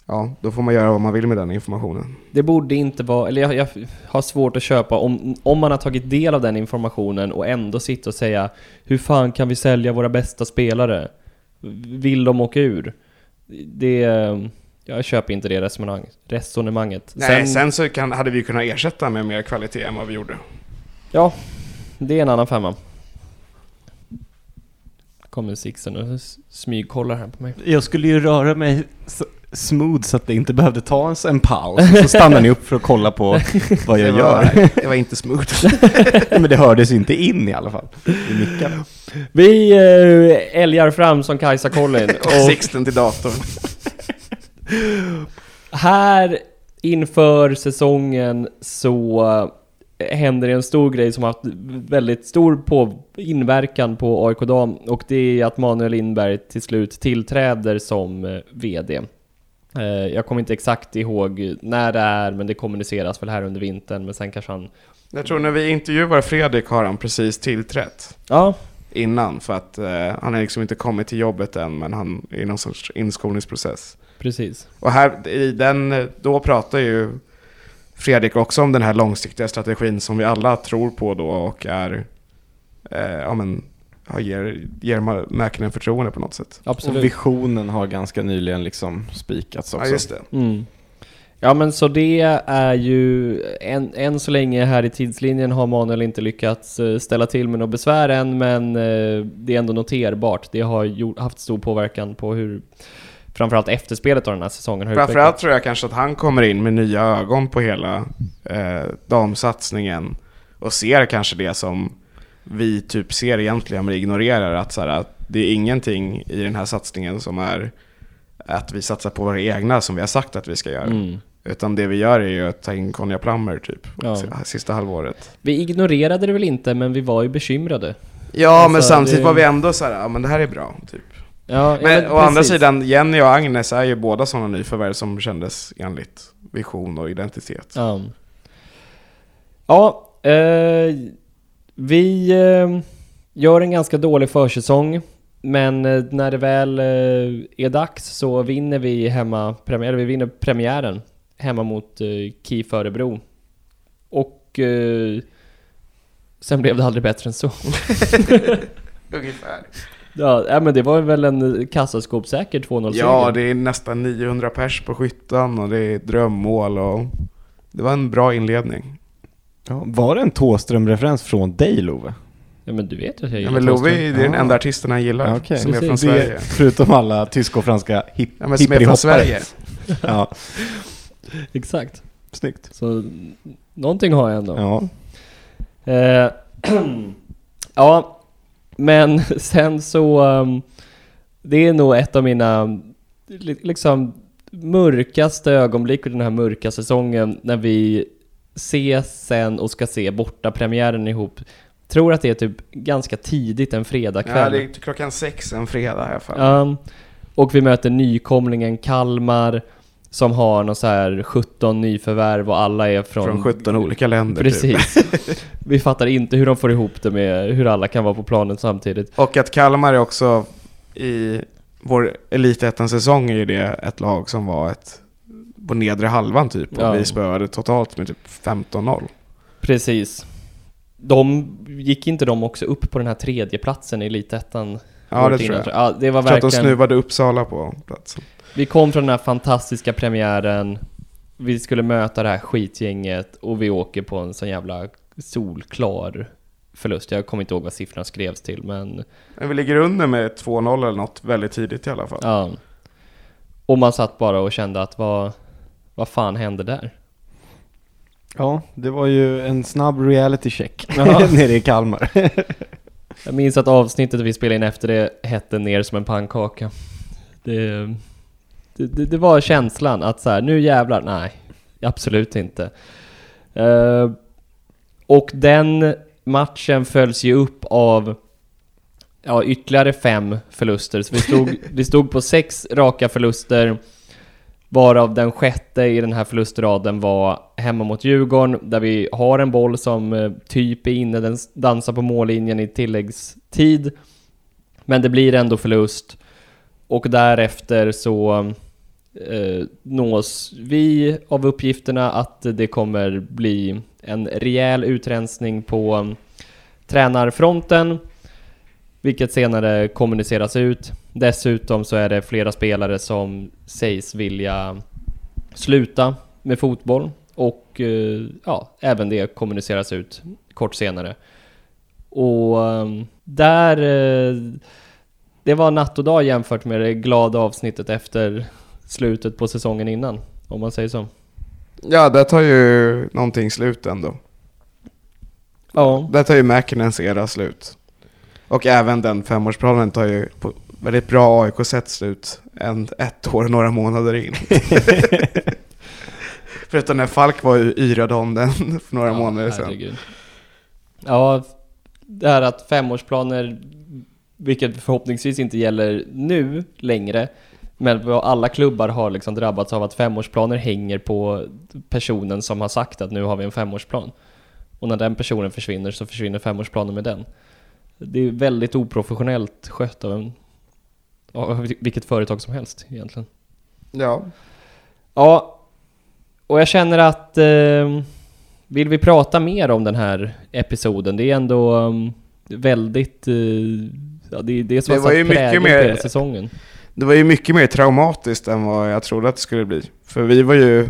ja, då får man göra vad man vill med den informationen. det borde inte vara, eller jag, jag har svårt att köpa om, om man har tagit del av den informationen och ändå sitta och säga Hur fan kan vi sälja våra bästa spelare? Vill de åka ur? Det... Jag köper inte det resonemang, resonemanget. Nej, sen, så kan, hade vi kunnat ersätta med mer kvalitet än vad vi gjorde. Ja, det är en annan femma. Kommer Sixten och smygkollar här på mig. Jag skulle ju röra mig smooth så att det inte behövde ta en, en paus. Så stannar ni upp för att kolla på vad jag det, gör. var, det var inte smooth. Men det hördes inte in i alla fall. I micken. Vi äh, älgar fram som Kajsa Collin och och Sixten till datorn. här inför säsongen så eh, händer det en stor grej som har haft väldigt stor på inverkan på AIK Dam och det är att Manuel Lindberg till slut tillträder som eh, VD. Eh, Jag kommer inte exakt ihåg när det är, men det kommuniceras väl här under vintern, men sen kanske han... Jag tror när vi intervjuar Fredrik har han precis tillträtt. Ja, innan för att eh, han har liksom inte kommit till jobbet än men han är i någon sorts inskolningsprocess. precis. Och här i den, då pratar ju Fredrik också om den här långsiktiga strategin som vi alla tror på då och är, eh, ja men, ja, ger, ger Mäkinen förtroende på något sätt. Absolut. Och visionen har ganska nyligen liksom spikats också. Ja just det. Mm. Ja men så det är ju, än, än så länge här i tidslinjen har Manuel inte lyckats eh, ställa till med något besvär än, men eh, det är ändå noterbart. Det har gjort, haft stor påverkan på hur framförallt efterspelet av den här säsongen har Framförallt utvecklats. tror jag kanske att han kommer in med nya ögon på hela eh, damsatsningen och ser kanske det som vi typ ser egentligen men ignorerar. Att, så här, att det är ingenting i den här satsningen som är att vi satsar på våra egna som vi har sagt att vi ska göra. Mm. Utan det vi gör är ju att ta in Conja Plummer typ, Ja. sista halvåret. Vi ignorerade det väl inte, men vi var ju bekymrade. Ja, men Alltså, samtidigt det- var vi ändå så här, ja men det här är bra, typ. Ja, Men ja, å andra sidan, Jenny och Agnes är ju båda sådana nyförvärv som kändes enligt vision och identitet. Ja. Ja, eh, vi eh, gör en ganska dålig försäsong. Men eh, när det väl eh, är dags så vinner vi hemma, premiär, vi vinner premiären hemma mot KIF Örebro. Och sen blev det aldrig bättre än så. Ungefär. Ja, men det var väl en kassaskåpssäker 2-0 Ja, det är nästan 900 pers på skyttan och det är drömmål och det var en bra inledning. Ja, var det en Thåström-referens från dig Love? Ja, men du vet ju att jag Ja, gillar men Love Thåström. är den Ja. enda artisten han gillar, Ja, okej. som är från Precis. Sverige. Det, förutom alla tyska och franska hip, Ja, men som är från hippiehoppare. Sverige. Ja, Exakt. snyggt. Så någonting har jag ändå. Ja. Eh, ja, men sen så... um, det är nog ett av mina li- liksom mörkaste ögonblick i den här mörka säsongen när vi ses sen och ska se borta premiären ihop. Tror att det är typ ganska tidigt en fredagkväll. Ja, det är klockan sex en fredag här för Um, och vi möter nykomlingen Kalmar som har någon så här 17 nyförvärv och alla är från... Från 17 olika länder typ. Precis. vi fattar inte hur de får ihop det med hur alla kan vara på planen samtidigt. Och att Kalmar är också i vår elitettan-säsong är ju det ett lag som var ett på nedre halvan typ. Och Ja. vi spöade totalt med typ 15-0. Precis. De, gick inte de också upp på den här tredje platsen i Elitettan? Ja, det tror jag. Ja, det var Jag tror att de verkligen... snuvade Uppsala på platsen. Vi kom från den här fantastiska premiären. Vi skulle möta det här skitgänget och vi åker på en sån jävla solklar förlust. Jag kommer inte ihåg vad siffrorna skrevs till, men Men vi ligger under med 2-0 eller något väldigt tidigt i alla fall. ja. Och man satt bara och kände att vad, vad fan hände där? ja, det var ju en snabb reality check nere i Kalmar. Jag minns att avsnittet vi spelade in efter det hette ner som en pannkaka. Det, det, det, var känslan att så här, nu jävlar, nej, absolut inte. Eh, och den matchen följs ju upp av ja, ytterligare fem förluster. Så vi stod, vi stod på sex raka förluster. Varav den sjätte i den här förlustraden var hemma mot Djurgården, där vi har en boll som eh, typ är inne, den dansar på mållinjen i tilläggstid. Men det blir ändå förlust. Och därefter så eh, nås vi av uppgifterna att det kommer bli en rejäl utrensning på eh, tränarfronten. Vilket senare kommuniceras ut. Dessutom så är det flera spelare som sägs vilja sluta med fotboll. Och eh, ja, även det kommuniceras ut kort senare. Och um, där... eh, Det var natt och dag jämfört med det glada avsnittet efter slutet på säsongen innan. Om man säger så. Ja, där tar ju någonting slut ändå. Ja. Där tar ju Mäkinens era slut. Och även den femårsplanen tar ju på väldigt bra AIK-sätt slut. En, ett år, några månader in. Förutom när Falk var ju yrade om den för några Ja, månader sedan. herregud. Ja, det här att femårsplaner, vilket förhoppningsvis inte gäller nu längre, men alla klubbar har liksom drabbats av att femårsplaner hänger på personen som har sagt att nu har vi en femårsplan. Och när den personen försvinner så försvinner femårsplanen med den. Det är väldigt oprofessionellt skött av, en, av vilket företag som helst egentligen. Ja. Ja, och jag känner att eh, vill vi prata mer om den här episoden? Det är ändå um, väldigt... Eh, ja, det, det är som Det var ju mycket mer- hela säsongen. Det var ju mycket mer traumatiskt än vad jag trodde att det skulle bli. För vi var ju...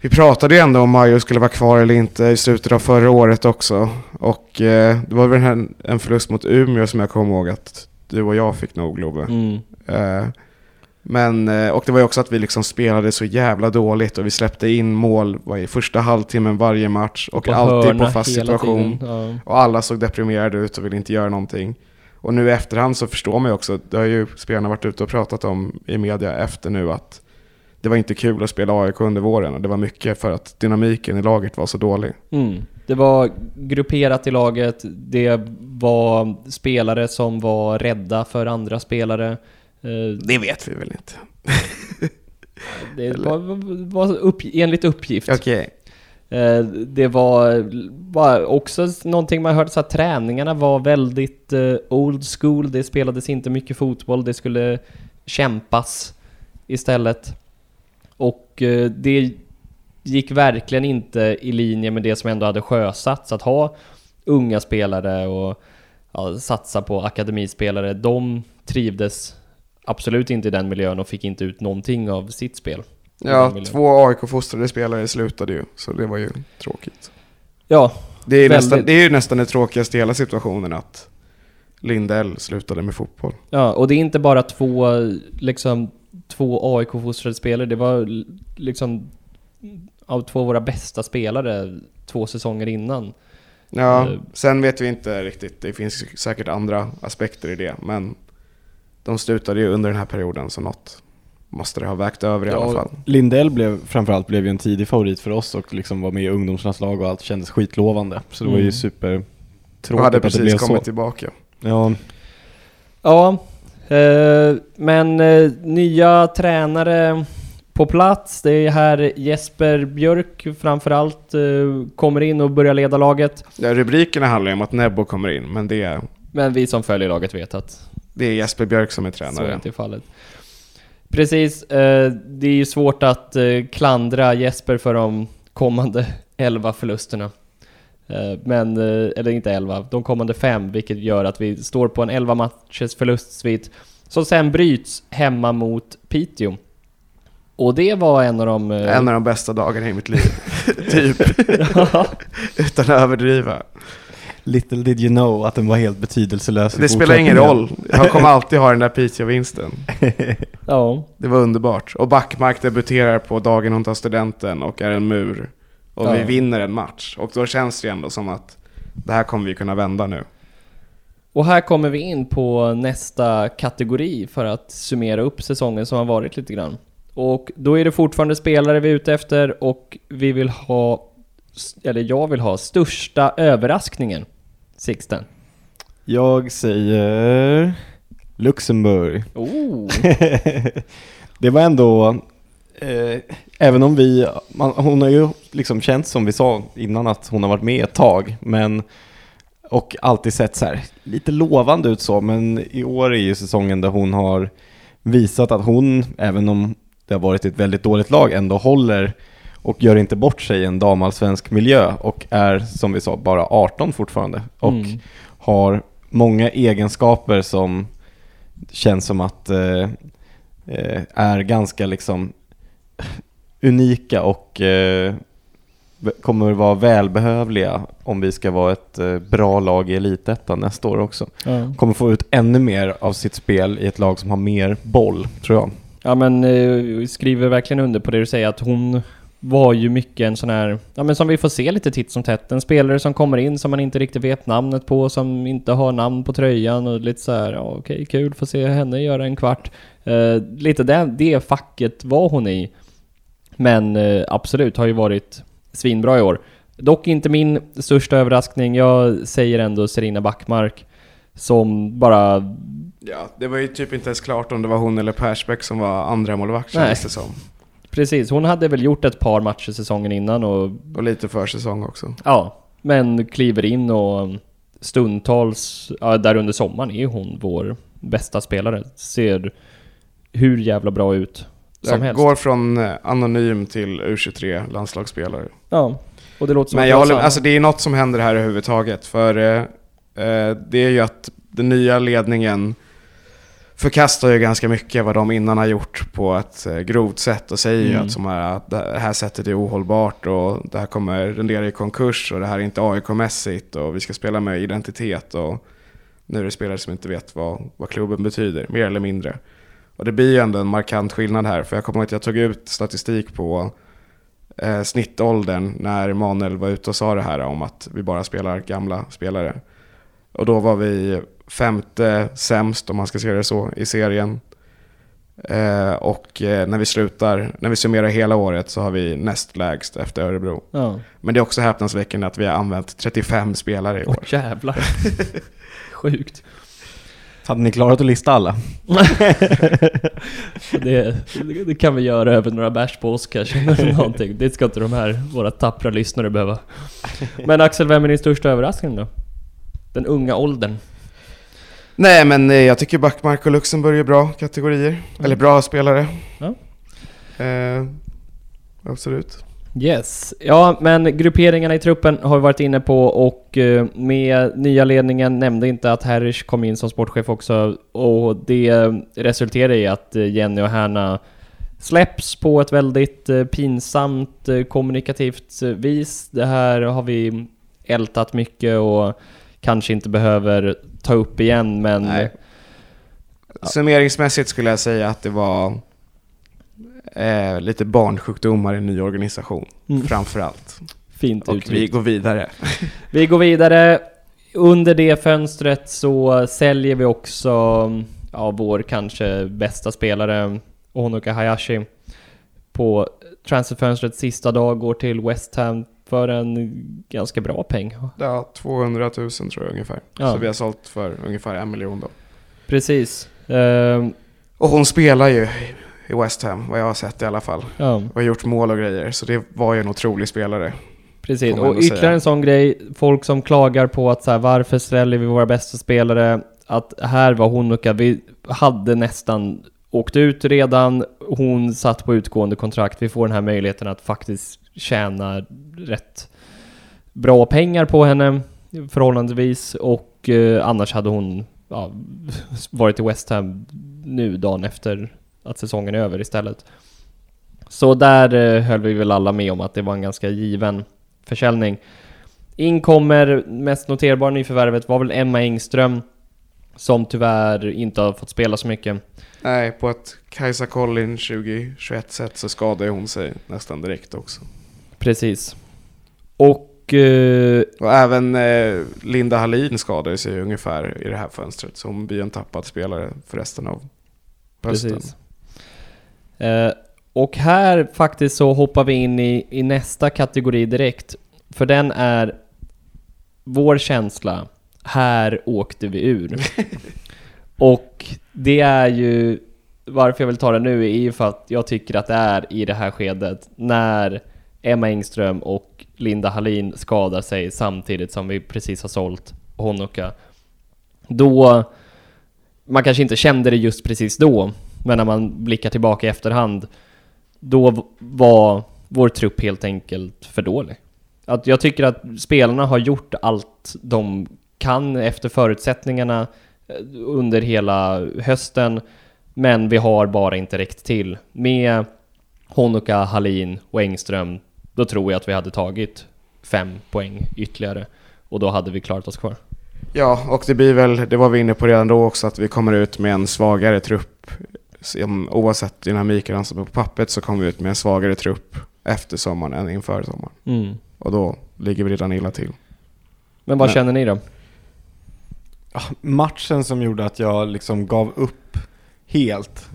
Vi pratade ju ändå om Majo skulle vara kvar eller inte i slutet av förra året också. Och eh, det var väl en, en förlust mot Umeå som jag kommer ihåg att du och jag fick nog Love. Mm. Eh, Men, eh, och det var ju också att vi liksom spelade så jävla dåligt och vi släppte in mål vad, i första halvtimmen varje match och På alltid på fast situation. Ja. Och alla såg deprimerade ut och ville inte göra någonting. Och nu i efterhand så förstår man ju också, det har ju spelarna varit ute och pratat om i media efter nu att det var inte kul att spela AIK under våren och det var mycket för att dynamiken i laget var så dålig. Mm. Det var grupperat i laget, det var spelare som var rädda för andra spelare. Eh, Det vet vi väl inte? Det var, var upp, enligt uppgift. Okej. Eh, Det var, var också någonting man hörde så att träningarna var väldigt eh, old school. Det spelades inte mycket fotboll, det skulle kämpas istället. Och eh, det gick verkligen inte i linje med det som ändå hade sjösatts. Att ha unga spelare och ja, satsa på akademispelare. De trivdes absolut inte i den miljön och fick inte ut någonting av sitt spel. Ja, två AIK-fostrade spelare slutade ju, så det var ju tråkigt. Ja, Det är, Väldigt. nästan, det är ju nästan det tråkigaste i hela situationen att Lindell slutade med fotboll. Ja, och det är inte bara två, liksom, två AIK-fostrade spelare. Det var liksom av två av våra bästa spelare två säsonger innan. Ja, Eh. sen vet vi inte riktigt. Det finns säkert andra aspekter i det, men de slutade ju under den här perioden, så något måste det ha vägt över i Ja, alla fall. Lindell blev framförallt blev ju en tidig favorit för oss och liksom var med i ungdomslandslag och allt kändes skitlovande. Så det var ju Mm. super Och tråkigt hade att det precis blev kommit så. tillbaka. Ja, Ja, men eh, nya tränare på plats. Det är här Jesper Björk framförallt eh, kommer in och börjar leda laget. Ja, rubrikerna handlar ju om att Nebbo kommer in, men det är, Men vi som följer laget vet att det är Jesper Björk som är Så är tränare. inte fallet. Precis, eh, det är ju svårt att eh, klandra Jesper för de kommande 11 förlusterna. Eh, men, eh, eller inte 11, de kommande 5, vilket gör att vi står på en 11 matchers förlustsvit som sen bryts hemma mot Piteå. Och det var en av de... eh, En av de bästa dagarna i mitt liv. typ. Utan att överdriva. little did you know att den var helt betydelselös Det spelar ingen roll. Jag kommer alltid ha den där Piteå-vinsten. ja. Det var underbart. Och Backmark debuterar på dagen hon tar studenten och är en mur. Och Ja. vi vinner en match. Och då känns det ju ändå som att det här kommer vi kunna vända nu. Och här kommer vi in på nästa kategori för att summera upp säsongen som har varit lite grann. Och då är det fortfarande spelare vi är ute efter och vi vill ha, eller jag vill ha, största överraskningen. Sixten. Jag säger Luxemburg. Oh. det var ändå, eh, även om vi, man, hon har ju liksom känt som vi sa innan att hon har varit med ett tag, men och alltid sett så här lite lovande ut så, men i år är ju säsongen där hon har visat att hon, även om det har varit ett väldigt dåligt lag, ändå håller och gör inte bort sig i en damallsvensk miljö och är som vi sa bara 18 fortfarande och Mm. har många egenskaper som känns som att eh, eh, är ganska liksom unika och eh, kommer vara välbehövliga om vi ska vara ett eh, bra lag i Elitettan nästa år också. Ja. Kommer få ut ännu mer av sitt spel i ett lag som har mer boll, tror jag. Ja men eh, vi skriver verkligen under på det du säger att hon var ju mycket en sån här, ja men som vi får se lite titt som tätt. En spelare som kommer in som man inte riktigt vet namnet på, som inte har namn på tröjan och lite så här, ja okej kul, får se henne göra en kvart. Eh, lite det, det facket var hon i. Men eh, absolut, har ju varit svinbra i år. Dock inte min största överraskning, jag säger ändå Serena Backmark. Som bara Ja, det var ju typ inte ens klart om det var hon eller Persbäck som var andra målvakt kändes det som. Precis, hon hade väl gjort ett par matcher säsongen innan och Och lite försäsong också. Ja, men kliver in och stundtals, ja, där under sommaren är hon vår bästa spelare. Ser hur jävla bra ut som helst. går från eh, anonym till U23 landslagsspelare. Ja, och det låter som Men jag håller, alltså det är något som händer här överhuvudtaget. För eh, eh, det är ju att den nya ledningen förkastar ju ganska mycket vad de innan har gjort på ett eh, grovt sätt och säger ju Mm. att, som är, att det här sättet är ohållbart och det här kommer rendera i konkurs och det här är inte AIK-mässigt och vi ska spela med identitet och nu är det spelare som inte vet vad, vad klubben betyder, mer eller mindre. Och det blir ju ändå en markant skillnad här, för jag kommer ihåg att jag tog ut statistik på eh, snittåldern när Manuel var ute och sa det här om att vi bara spelar gamla spelare. Och då var vi femte sämst, om man ska se det så, i serien. Eh, och eh, när vi slutar, när vi summerar hela året så har vi näst lägst efter Örebro. Ja. Men det är också häpnadsväckande att vi har använt 35 spelare i Åh år. jävlar. Sjukt. Hade ni klarat att lista alla? det, det kan vi göra över några bärs på oss kanske, eller någonting. Det ska inte de här, våra tappra lyssnare behöva. Men Axel, vem är din största överraskning då? Den unga åldern. Nej men eh, jag tycker Backmark och Luxemburg är bra kategorier. Eller bra spelare. Ja. Eh, absolut. Yes. Ja, men grupperingarna i truppen har vi varit inne på och eh, med nya ledningen nämnde inte att Herrisch kom in som sportchef också och det resulterar i att eh, Jenny och Härna släpps på ett väldigt eh, pinsamt kommunikativt vis. Det här har vi ältat mycket och kanske inte behöver ta upp igen men Nej. Summeringsmässigt skulle jag säga att det var eh, lite barnsjukdomar i en ny organisation. Mm. Framförallt. fint Och vi går vidare. Vi går vidare. Under det fönstret så säljer vi också ja, vår kanske bästa spelare, Honoka Hayashi. På transferfönstrets sista dag går till West Ham för en ganska bra peng. Ja, 200 000 tror jag ungefär. Ja. Så vi har sålt för ungefär en miljon då. Precis. Ehm, Och hon spelar ju i West Ham, vad jag har sett i alla fall. ja, Och gjort mål och grejer, så det var ju en otrolig spelare. precis. Och ytterligare säga. en sån grej, folk som klagar på att så här, varför säljer vi våra bästa spelare? Att här var Honoka, vi hade nästan åkt ut redan, hon satt på utgående kontrakt, vi får den här möjligheten att faktiskt tjäna rätt bra pengar på henne förhållandevis och eh, annars hade hon ja, varit i West Ham nu dagen efter att säsongen är över istället. Så där eh, höll vi väl alla med om att det var en ganska given försäljning. In kommer mest noterbar nyförvärvet var väl Emma Engström som tyvärr inte har fått spela så mycket. Nej, på ett Kajsa Collin 2021 sätt så skadade hon sig nästan direkt också. Precis. Och eh, Och även eh, Linda Hallin skadade sig ungefär i det här fönstret. Så hon blir en tappad spelare för resten av hösten. Precis. Eh, och här faktiskt så hoppar vi in i, i nästa kategori direkt. För den är vår känsla. Här åkte vi ur. och det är ju varför jag vill ta det nu är ju för att jag tycker att det är i det här skedet när Emma Engström och Linda Hallin skadar sig samtidigt som vi precis har sålt Honoka. Då man kanske inte kände det just precis då, men när man blickar tillbaka i efterhand, då var vår trupp helt enkelt för dålig. Att jag tycker att spelarna har gjort allt de kan efter förutsättningarna eh, under hela hösten, men vi har bara inte räckt till. Med Honoka, Hallin och Engström, då tror jag att vi hade tagit fem poäng ytterligare och då hade vi klarat oss kvar. Ja, och det blir väl, det var vi inne på redan då också, att vi kommer ut med en svagare trupp. Som, oavsett dynamiken som är på pappret så kommer vi ut med en svagare trupp efter sommaren än inför sommaren. Mm. Och då ligger vi redan illa till. Men vad Men- känner ni då? Matchen som gjorde att jag liksom gav upp helt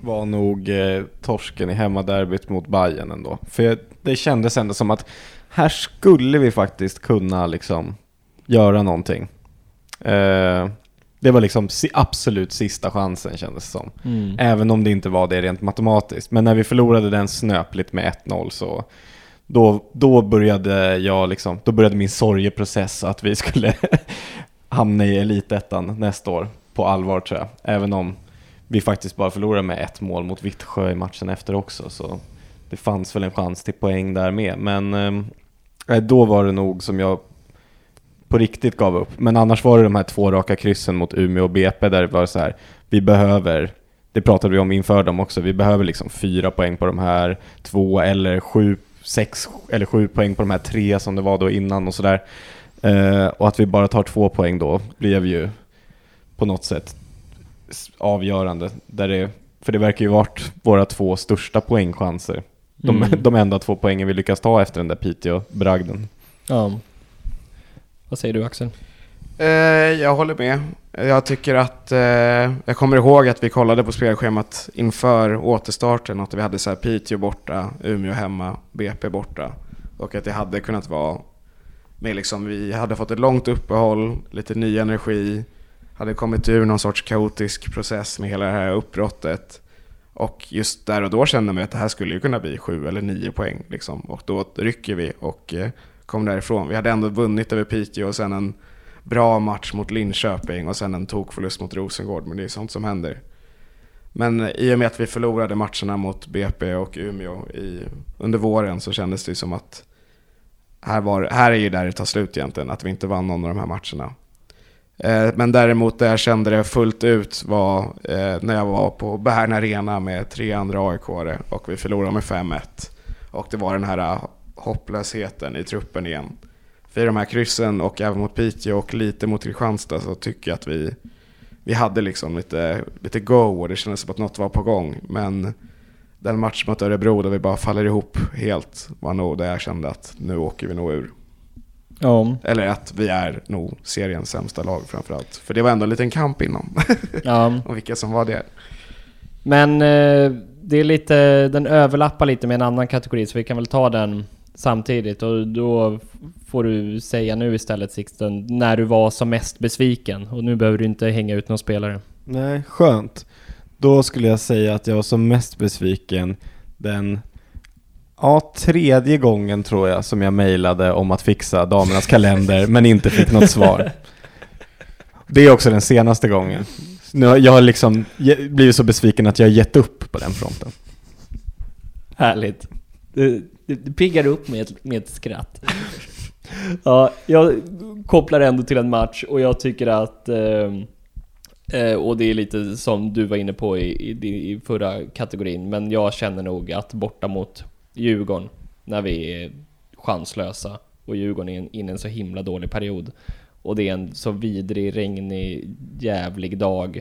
var nog eh, torsken i hemmaderbyt mot Bayern ändå. För jag, det kändes ändå som att här skulle vi faktiskt kunna liksom göra någonting. Eh, det var liksom absolut sista chansen kändes det som. Mm. Även om det inte var det rent matematiskt. Men när vi förlorade den snöpligt med 1-0 så då, då började jag liksom, då började min sorgeprocess att vi skulle hamna i elitettan nästa år på allvar tror jag. Även om vi faktiskt bara förlorade med ett mål mot Vittsjö i matchen efter också. Så det fanns väl en chans till poäng där med. Men eh, då var det nog som jag på riktigt gav upp. Men annars var det de här två raka kryssen mot Umeå och BP där det var så här, vi behöver, det pratade vi om inför dem också, vi behöver liksom fyra poäng på de här två eller sju, sex eller sju poäng på de här tre som det var då innan och sådär. Eh, och att vi bara tar två poäng då blev ju på något sätt avgörande. Där det För det verkar ju varit våra två största poängchanser. De, Mm. de enda två poängen vi lyckas ta efter den där Piteå-bragden. Ja. Vad säger du Axel? Eh, jag håller med. Jag tycker att, eh, jag kommer ihåg att vi kollade på spelschemat inför återstarten att vi hade så här Piteå borta, Umeå hemma, BP borta. Och att det hade kunnat vara med liksom, vi hade fått ett långt uppehåll, lite ny energi, hade kommit ur någon sorts kaotisk process med hela det här uppbrottet. Och just där och då kände man att det här skulle ju kunna bli sju eller nio poäng. Liksom. Och då rycker vi och eh, kom därifrån. Vi hade ändå vunnit över Piteå och sen en bra match mot Linköping och sen en tokförlust mot Rosengård. Men det är sånt som händer. Men i och med att vi förlorade matcherna mot BP och Umeå i, under våren så kändes det ju som att här, var, här är ju där det tar slut egentligen, att vi inte vann någon av de här matcherna. Eh, men däremot där jag kände det fullt ut var eh, när jag var på Bern Arena med tre andra aik och vi förlorade med 5-1. Och det var den här hopplösheten i truppen igen. För i de här kryssen och även mot Piteå och lite mot Kristianstad så tycker jag att vi, vi hade liksom lite, lite go och det kändes som att något var på gång. Men den match mot Örebro där vi bara faller ihop helt var nog där jag kände att nu åker vi nog ur. Ja. Eller att vi är nog seriens sämsta lag framförallt. För det var ändå en liten kamp innan. ja. och vilka som var det. Men eh, det är lite, den överlappar lite med en annan kategori så vi kan väl ta den samtidigt och då får du säga nu istället Sixten när du var som mest besviken och nu behöver du inte hänga ut någon spelare. Nej, skönt. Då skulle jag säga att jag var som mest besviken den Ja, tredje gången tror jag som jag mejlade om att fixa damernas kalender men inte fick något svar. Det är också den senaste gången. Nu har jag har liksom blivit så besviken att jag har gett upp på den fronten. Härligt. Det, det, piggar upp med ett, med ett skratt. ja, jag kopplar ändå till en match och jag tycker att eh, eh, och det är lite som du var inne på i, i, i förra kategorin, men jag känner nog att borta mot Djurgården, när vi är chanslösa och Djurgården är in- inne i en så himla dålig period och det är en så vidrig, regnig, jävlig dag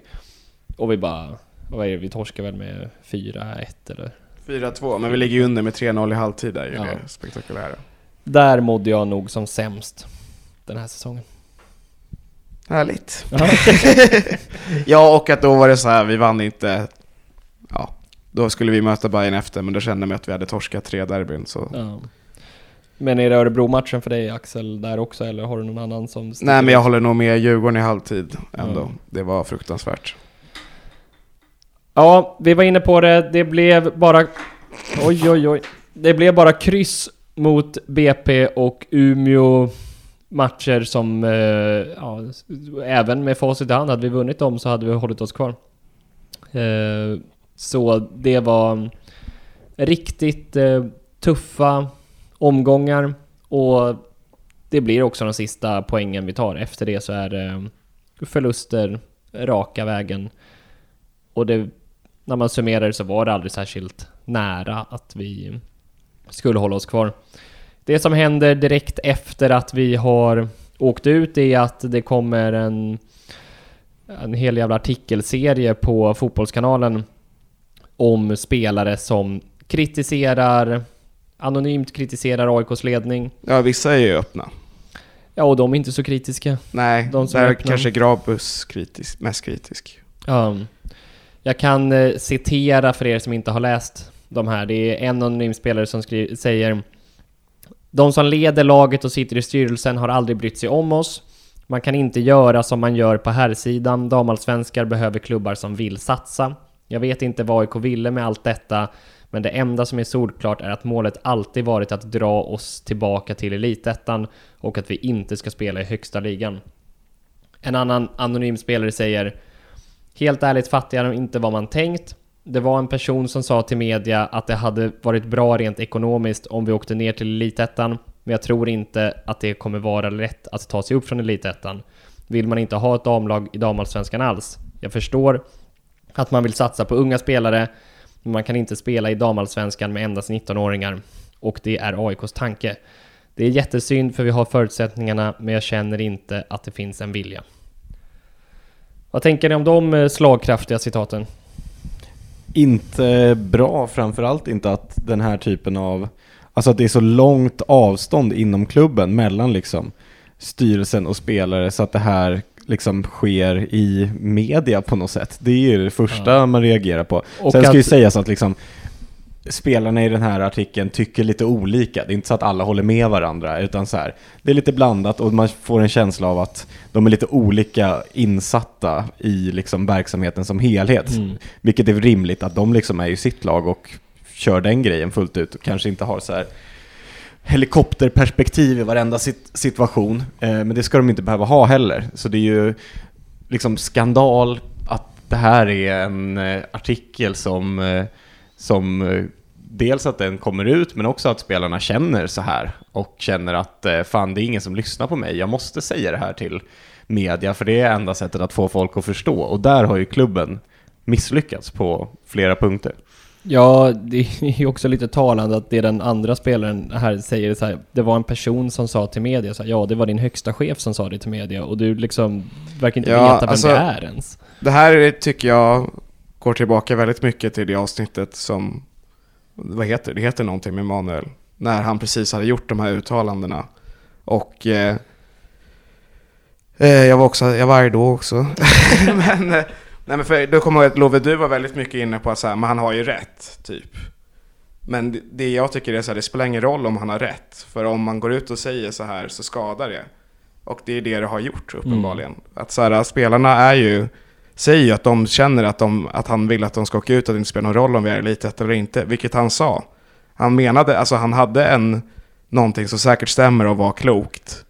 och vi bara, vad är det, vi torskar väl med 4-1 eller? 4-2, men vi ligger ju under med 3-0 i halvtid där, är ju Ja. det spektakulära. Där mådde jag nog som sämst den här säsongen. Härligt. ja, och att då var det så här, vi vann inte, ja, då skulle vi möta Bayern efter, men då kände man att vi hade torskat tre derbyn, så. Ja. Men är det Örebro-matchen för dig Axel där också eller har du någon annan som... Nej, men jag håller nog med Djurgården i halvtid ändå. Ja. Det var fruktansvärt. Ja, vi var inne på det. Det blev bara... Oj, oj, oj. Det blev bara kryss mot BP och Umeå matcher som... Eh, ja, även med facit i hand, hade vi vunnit dem så hade vi hållit oss kvar. Eh, så det var riktigt eh, tuffa omgångar och det blir också de sista poängen vi tar. Efter det så är det förluster raka vägen. Och det, när man summerar så var det aldrig särskilt nära att vi skulle hålla oss kvar. Det som händer direkt efter att vi har åkt ut är att det kommer en, en hel jävla artikelserie på Fotbollskanalen om spelare som kritiserar, anonymt kritiserar AIKs ledning. Ja, vissa är ju öppna. Ja, och de är inte så kritiska. Nej, De där är kanske Grabus kritisk, mest kritisk. Ja. Jag kan eh, citera för er som inte har läst de här. Det är en anonym spelare som skri- säger De som leder laget och sitter i styrelsen har aldrig brytt sig om oss. Man kan inte göra som man gör på herrsidan. Damallsvenskar behöver klubbar som vill satsa. Jag vet inte vad AIK ville med allt detta, men det enda som är solklart är att målet alltid varit att dra oss tillbaka till elitettan och att vi inte ska spela i högsta ligan. En annan anonym spelare säger Helt ärligt fattar jag inte vad man tänkt. Det var en person som sa till media att det hade varit bra rent ekonomiskt om vi åkte ner till elitettan, men jag tror inte att det kommer vara lätt att ta sig upp från elitettan. Vill man inte ha ett damlag i damallsvenskan alls? Jag förstår att man vill satsa på unga spelare, men man kan inte spela i damallsvenskan med endast 19-åringar. Och det är AIKs tanke. Det är jättesynd för vi har förutsättningarna, men jag känner inte att det finns en vilja. Vad tänker ni om de eh, slagkraftiga citaten? inte bra, framförallt inte att den här typen av, alltså att det är så långt avstånd inom klubben mellan liksom styrelsen och spelare så att det här liksom sker i media på något sätt. Det är ju det första Ja. man reagerar på. Och Sen ska ju att- sägas att liksom spelarna i den här artikeln tycker lite olika. Det är inte så att alla håller med varandra, utan så här, det är lite blandat och man får en känsla av att de är lite olika insatta i liksom verksamheten som helhet. Mm. Vilket är rimligt att de liksom är i sitt lag och kör den grejen fullt ut och kanske inte har så här helikopterperspektiv i varenda sit- situation. Eh, men det ska de inte behöva ha heller. Så det är ju liksom skandal att det här är en eh, artikel som, eh, som eh, dels att den kommer ut men också att spelarna känner så här och känner att eh, fan det är ingen som lyssnar på mig, jag måste säga det här till media för det är enda sättet att få folk att förstå och där har ju klubben misslyckats på flera punkter. Ja, det är ju också lite talande att det den andra spelaren här säger så här, det var en person som sa till media så här, ja det var din högsta chef som sa det till media och du liksom verkar inte Ja, veta vem alltså- det är ens. Det här tycker jag går tillbaka väldigt mycket till det avsnittet som, vad heter det? Heter någonting med Manuel. När han precis hade gjort de här uttalandena. Och eh, eh, jag var också, jag var arg då också. men, eh, nej men för då kommer jag ihåg att Love, du var väldigt mycket inne på att så här, men han har ju rätt, typ. Men det- det jag tycker är så här, det spelar ingen roll om han har rätt. För om man går ut och säger så här så skadar det. Och det är det det har gjort uppenbarligen. Att så här, spelarna är ju, säger ju att de känner att, de, att han vill att de ska åka ut, att det inte spelar någon roll om vi är elitet eller inte. Vilket han sa. Han menade, alltså han hade en, någonting som säkert stämmer och var klokt.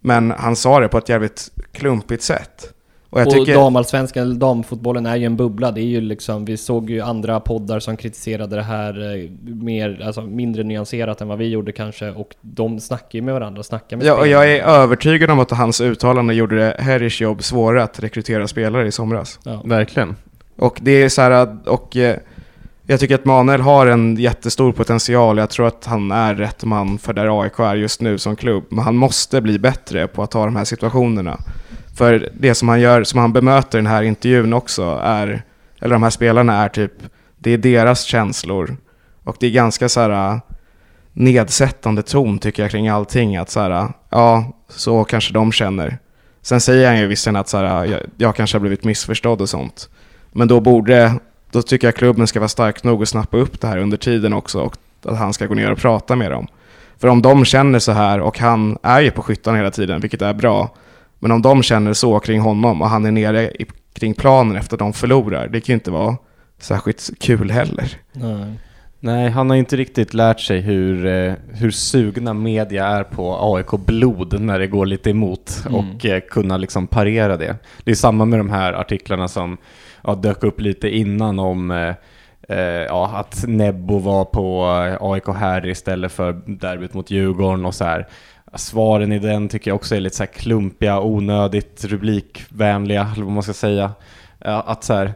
Men han sa det på ett jävligt klumpigt sätt. Och jag och tycker... damallsvenskan, eller damfotbollen är ju en bubbla. Det är ju liksom, vi såg ju andra poddar som kritiserade det här eh, mer, alltså mindre nyanserat än vad vi gjorde kanske. Och de snackar ju med varandra, snackar med Ja, och spelarna. jag är övertygad om att hans uttalande gjorde det Harrys jobb svårare att rekrytera spelare i somras. Ja. Verkligen. Och det är så här, och eh, jag tycker att Manuel har en jättestor potential. Jag tror att han är rätt man för där AIK är just nu som klubb. Men han måste bli bättre på att ta de här situationerna. För det som han gör, som han bemöter i den här intervjun också är, eller de här spelarna är typ, det är deras känslor. Och det är ganska så här äh, nedsättande ton tycker jag kring allting. Att så här, äh, ja, så kanske de känner. Sen säger han ju visserligen att så här, äh, jag, jag kanske har blivit missförstådd och sånt. Men då borde, då tycker jag klubben ska vara stark nog att snappa upp det här under tiden också och att han ska gå ner och prata med dem. För om de känner så här och han är ju på skyttan hela tiden, vilket är bra. Men om de känner så kring honom och han är nere i, kring planen efter att de förlorar, det kan ju inte vara särskilt kul heller. Nej. Nej, han har inte riktigt lärt sig hur, eh, hur sugna media är på AIK-blod när det går lite emot Mm. och eh, kunna liksom parera det. Det är samma med de här artiklarna som ja, dök upp lite innan om eh, ja, att Nebbo var på AIK här istället för derbyt mot Djurgården och så här. Svaren i den tycker jag också är lite så här klumpiga, onödigt rubrikvänliga, eller vad man ska säga. Att så här,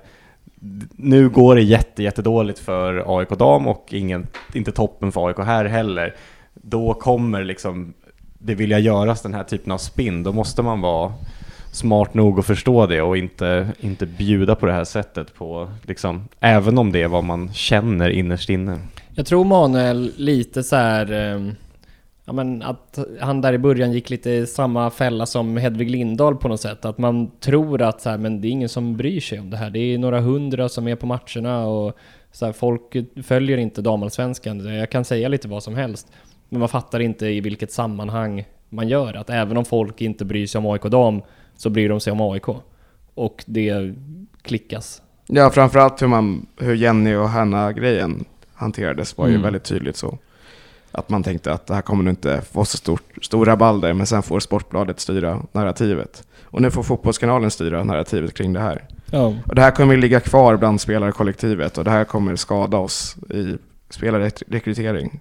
nu går det jätte, jättedåligt för AIK dam och ingen, inte toppen för AIK här heller. Då kommer liksom det vilja göras den här typen av spinn. Då måste man vara smart nog att förstå det och inte, inte bjuda på det här sättet på liksom, även om det är vad man känner innerst inne. Jag tror Manuel lite så här. Ehm, Ja men att han där i början gick lite i samma fälla som Hedvig Lindahl på något sätt. Att man tror att så här, men det är ingen som bryr sig om det här. Det är några hundra som är på matcherna och så här, folk följer inte damallsvenskan. Jag kan säga lite vad som helst. Men man fattar inte i vilket sammanhang man gör. Att även om folk inte bryr sig om AIK dam så bryr de sig om AIK. Och det klickas. Ja, framförallt hur, man, hur Jenny och Hanna-grejen hanterades var ju Mm. väldigt tydligt så. Att man tänkte att det här kommer nog inte få så stort, stor rabalder, men sen får Sportbladet styra narrativet. Och nu får Fotbollskanalen styra narrativet kring det här. Ja. Och det här kommer ligga kvar bland spelarkollektivet och det här kommer skada oss i spelarrekrytering.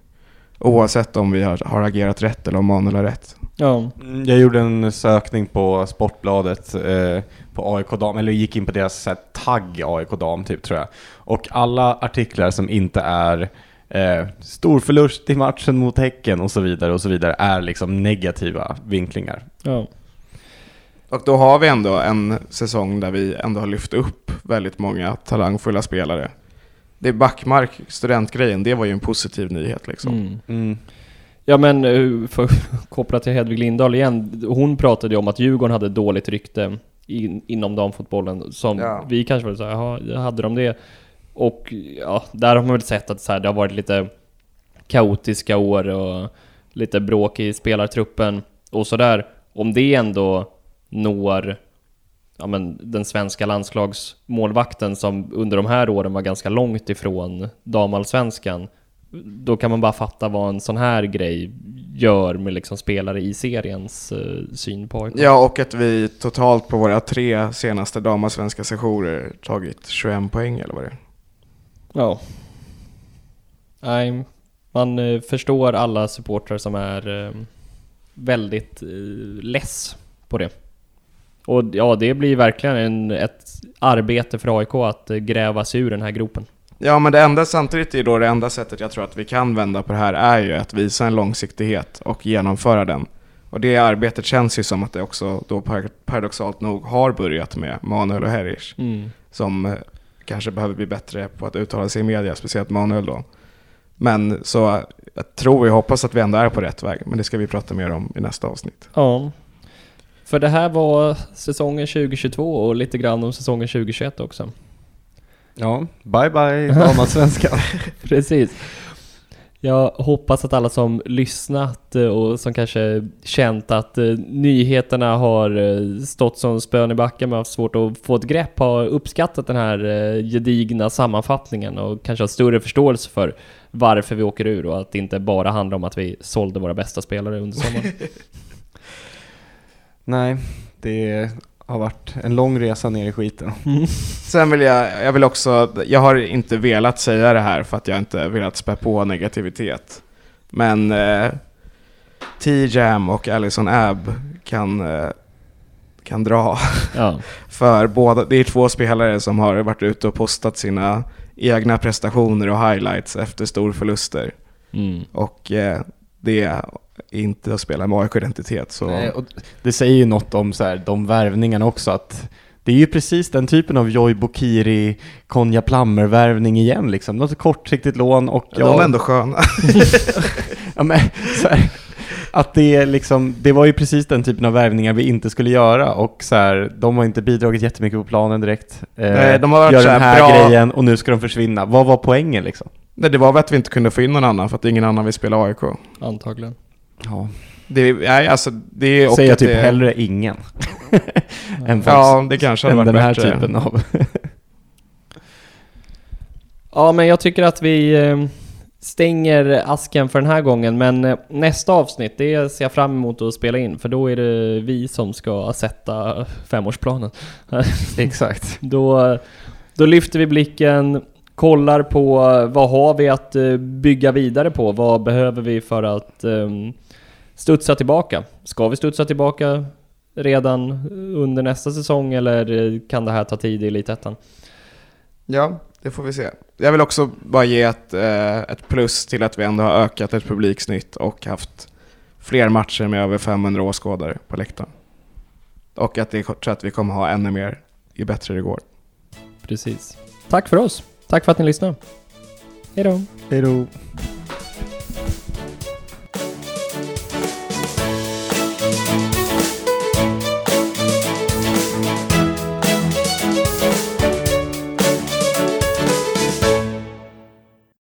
Oavsett om vi har, har agerat rätt eller om Manuel har rätt. Ja. Mm, Jag gjorde en sökning på Sportbladet eh, på AIK dam, eller gick in på deras så här, tagg AIK dam typ tror jag. Och alla artiklar som inte är eh, stor förlust i matchen mot Häcken och så vidare och så vidare är liksom negativa vinklingar. Ja. Och då har vi ändå en säsong där vi ändå har lyft upp väldigt många talangfulla spelare. det är Backmark, studentgrejen, det var ju en positiv nyhet liksom. Mm. Mm. Ja men eh, för att koppla till Hedvig Lindahl igen, hon pratade ju om att Djurgården hade dåligt rykte in, inom damfotbollen. Som Ja. vi kanske var såhär, jaha, hade de det? Och ja, där har man väl sett att så här, det har varit lite kaotiska år och lite bråk i spelartruppen och sådär. Om det ändå når ja, men, den svenska landslagsmålvakten som under de här åren var ganska långt ifrån damallsvenskan då kan man bara fatta vad en sån här grej gör med liksom spelare i seriens uh, syn på AIK. Ja, och att vi totalt på våra tre senaste damallsvenska sessioner tagit 21 poäng eller vad det är. Ja. Nej, man eh, förstår alla supportrar som är eh, väldigt eh, less på det. Och ja, det blir verkligen en, ett arbete för AIK att gräva sig ur den här gropen. Ja, men det enda samtidigt är då det enda sättet jag tror att vi kan vända på det här är ju att visa en långsiktighet och genomföra den. Och det arbetet känns ju som att det också då par- paradoxalt nog har börjat med Manuel och Herish. Som eh, kanske behöver bli bättre på att uttala sig i media, speciellt Manuel då. Men så jag tror och hoppas att vi ändå är på rätt väg, men det ska vi prata mer om i nästa avsnitt. Ja. För det här var säsongen 2022 och lite grann om säsongen 2021 också. Ja, bye bye damallsvenskan. Precis. Jag hoppas att alla som lyssnat eh, och som kanske känt att eh, nyheterna har eh, stått som spön i backen men haft svårt att få ett grepp har uppskattat den här gedigna sammanfattningen och kanske har större förståelse för varför vi åker ur och att det inte bara handlar om att vi sålde våra bästa spelare under sommaren. Nej, det har varit en lång resa ner i skiten. Sen vill jag, jag vill också, jag har inte velat säga det här för att jag inte velat spä på negativitet. Men eh, T-Jam och Allison Ab kan, eh, kan dra. ja. För båda, det är två spelare som har varit ute och postat sina egna prestationer och highlights efter storförluster. Mm. Och eh, det är inte att spela med AIK-identitet. Så Nej, och det säger ju något om så här, de värvningarna också att det är ju precis den typen av Joy Bokiri, Konja Plammer-värvning igen liksom. Något kortsiktigt lån och de är ändå sköna. ja, men, så här, att det är liksom, det var ju precis den typen av värvningar vi inte skulle göra och så här, de har inte bidragit jättemycket på planen direkt. Eh, Nej, de har varit gör så den här här bra- grejen och nu ska de försvinna. Vad var poängen liksom? Nej, det var väl att vi inte kunde få in någon annan för att ingen annan vill spela AIK. Antagligen. Ja. Det, nej, alltså, det är och Säger jag typ det, hellre ingen. än Ja, det kanske hade än varit den här bättre. typen av... Ja, men jag tycker att vi eh, stänger asken för den här gången, men eh, nästa avsnitt, det ser jag fram emot att spela in, för då är det vi som ska sätta femårsplanen. Exakt. Då, då lyfter vi blicken, kollar på vad har vi att eh, bygga vidare på? Vad behöver vi för att um, studsa tillbaka? Ska vi studsa tillbaka redan under nästa säsong eller kan det här ta tid i Elitettan? Ja, det får vi se. Jag vill också bara ge ett, eh, ett plus till att vi ändå har ökat ett publiksnitt och haft fler matcher med över 500 åskådare på läktaren. Och att det tror att vi kommer ha ännu mer ju bättre det går. Precis. Tack för oss. Tack för att ni lyssnade. Hejdå. Hej då.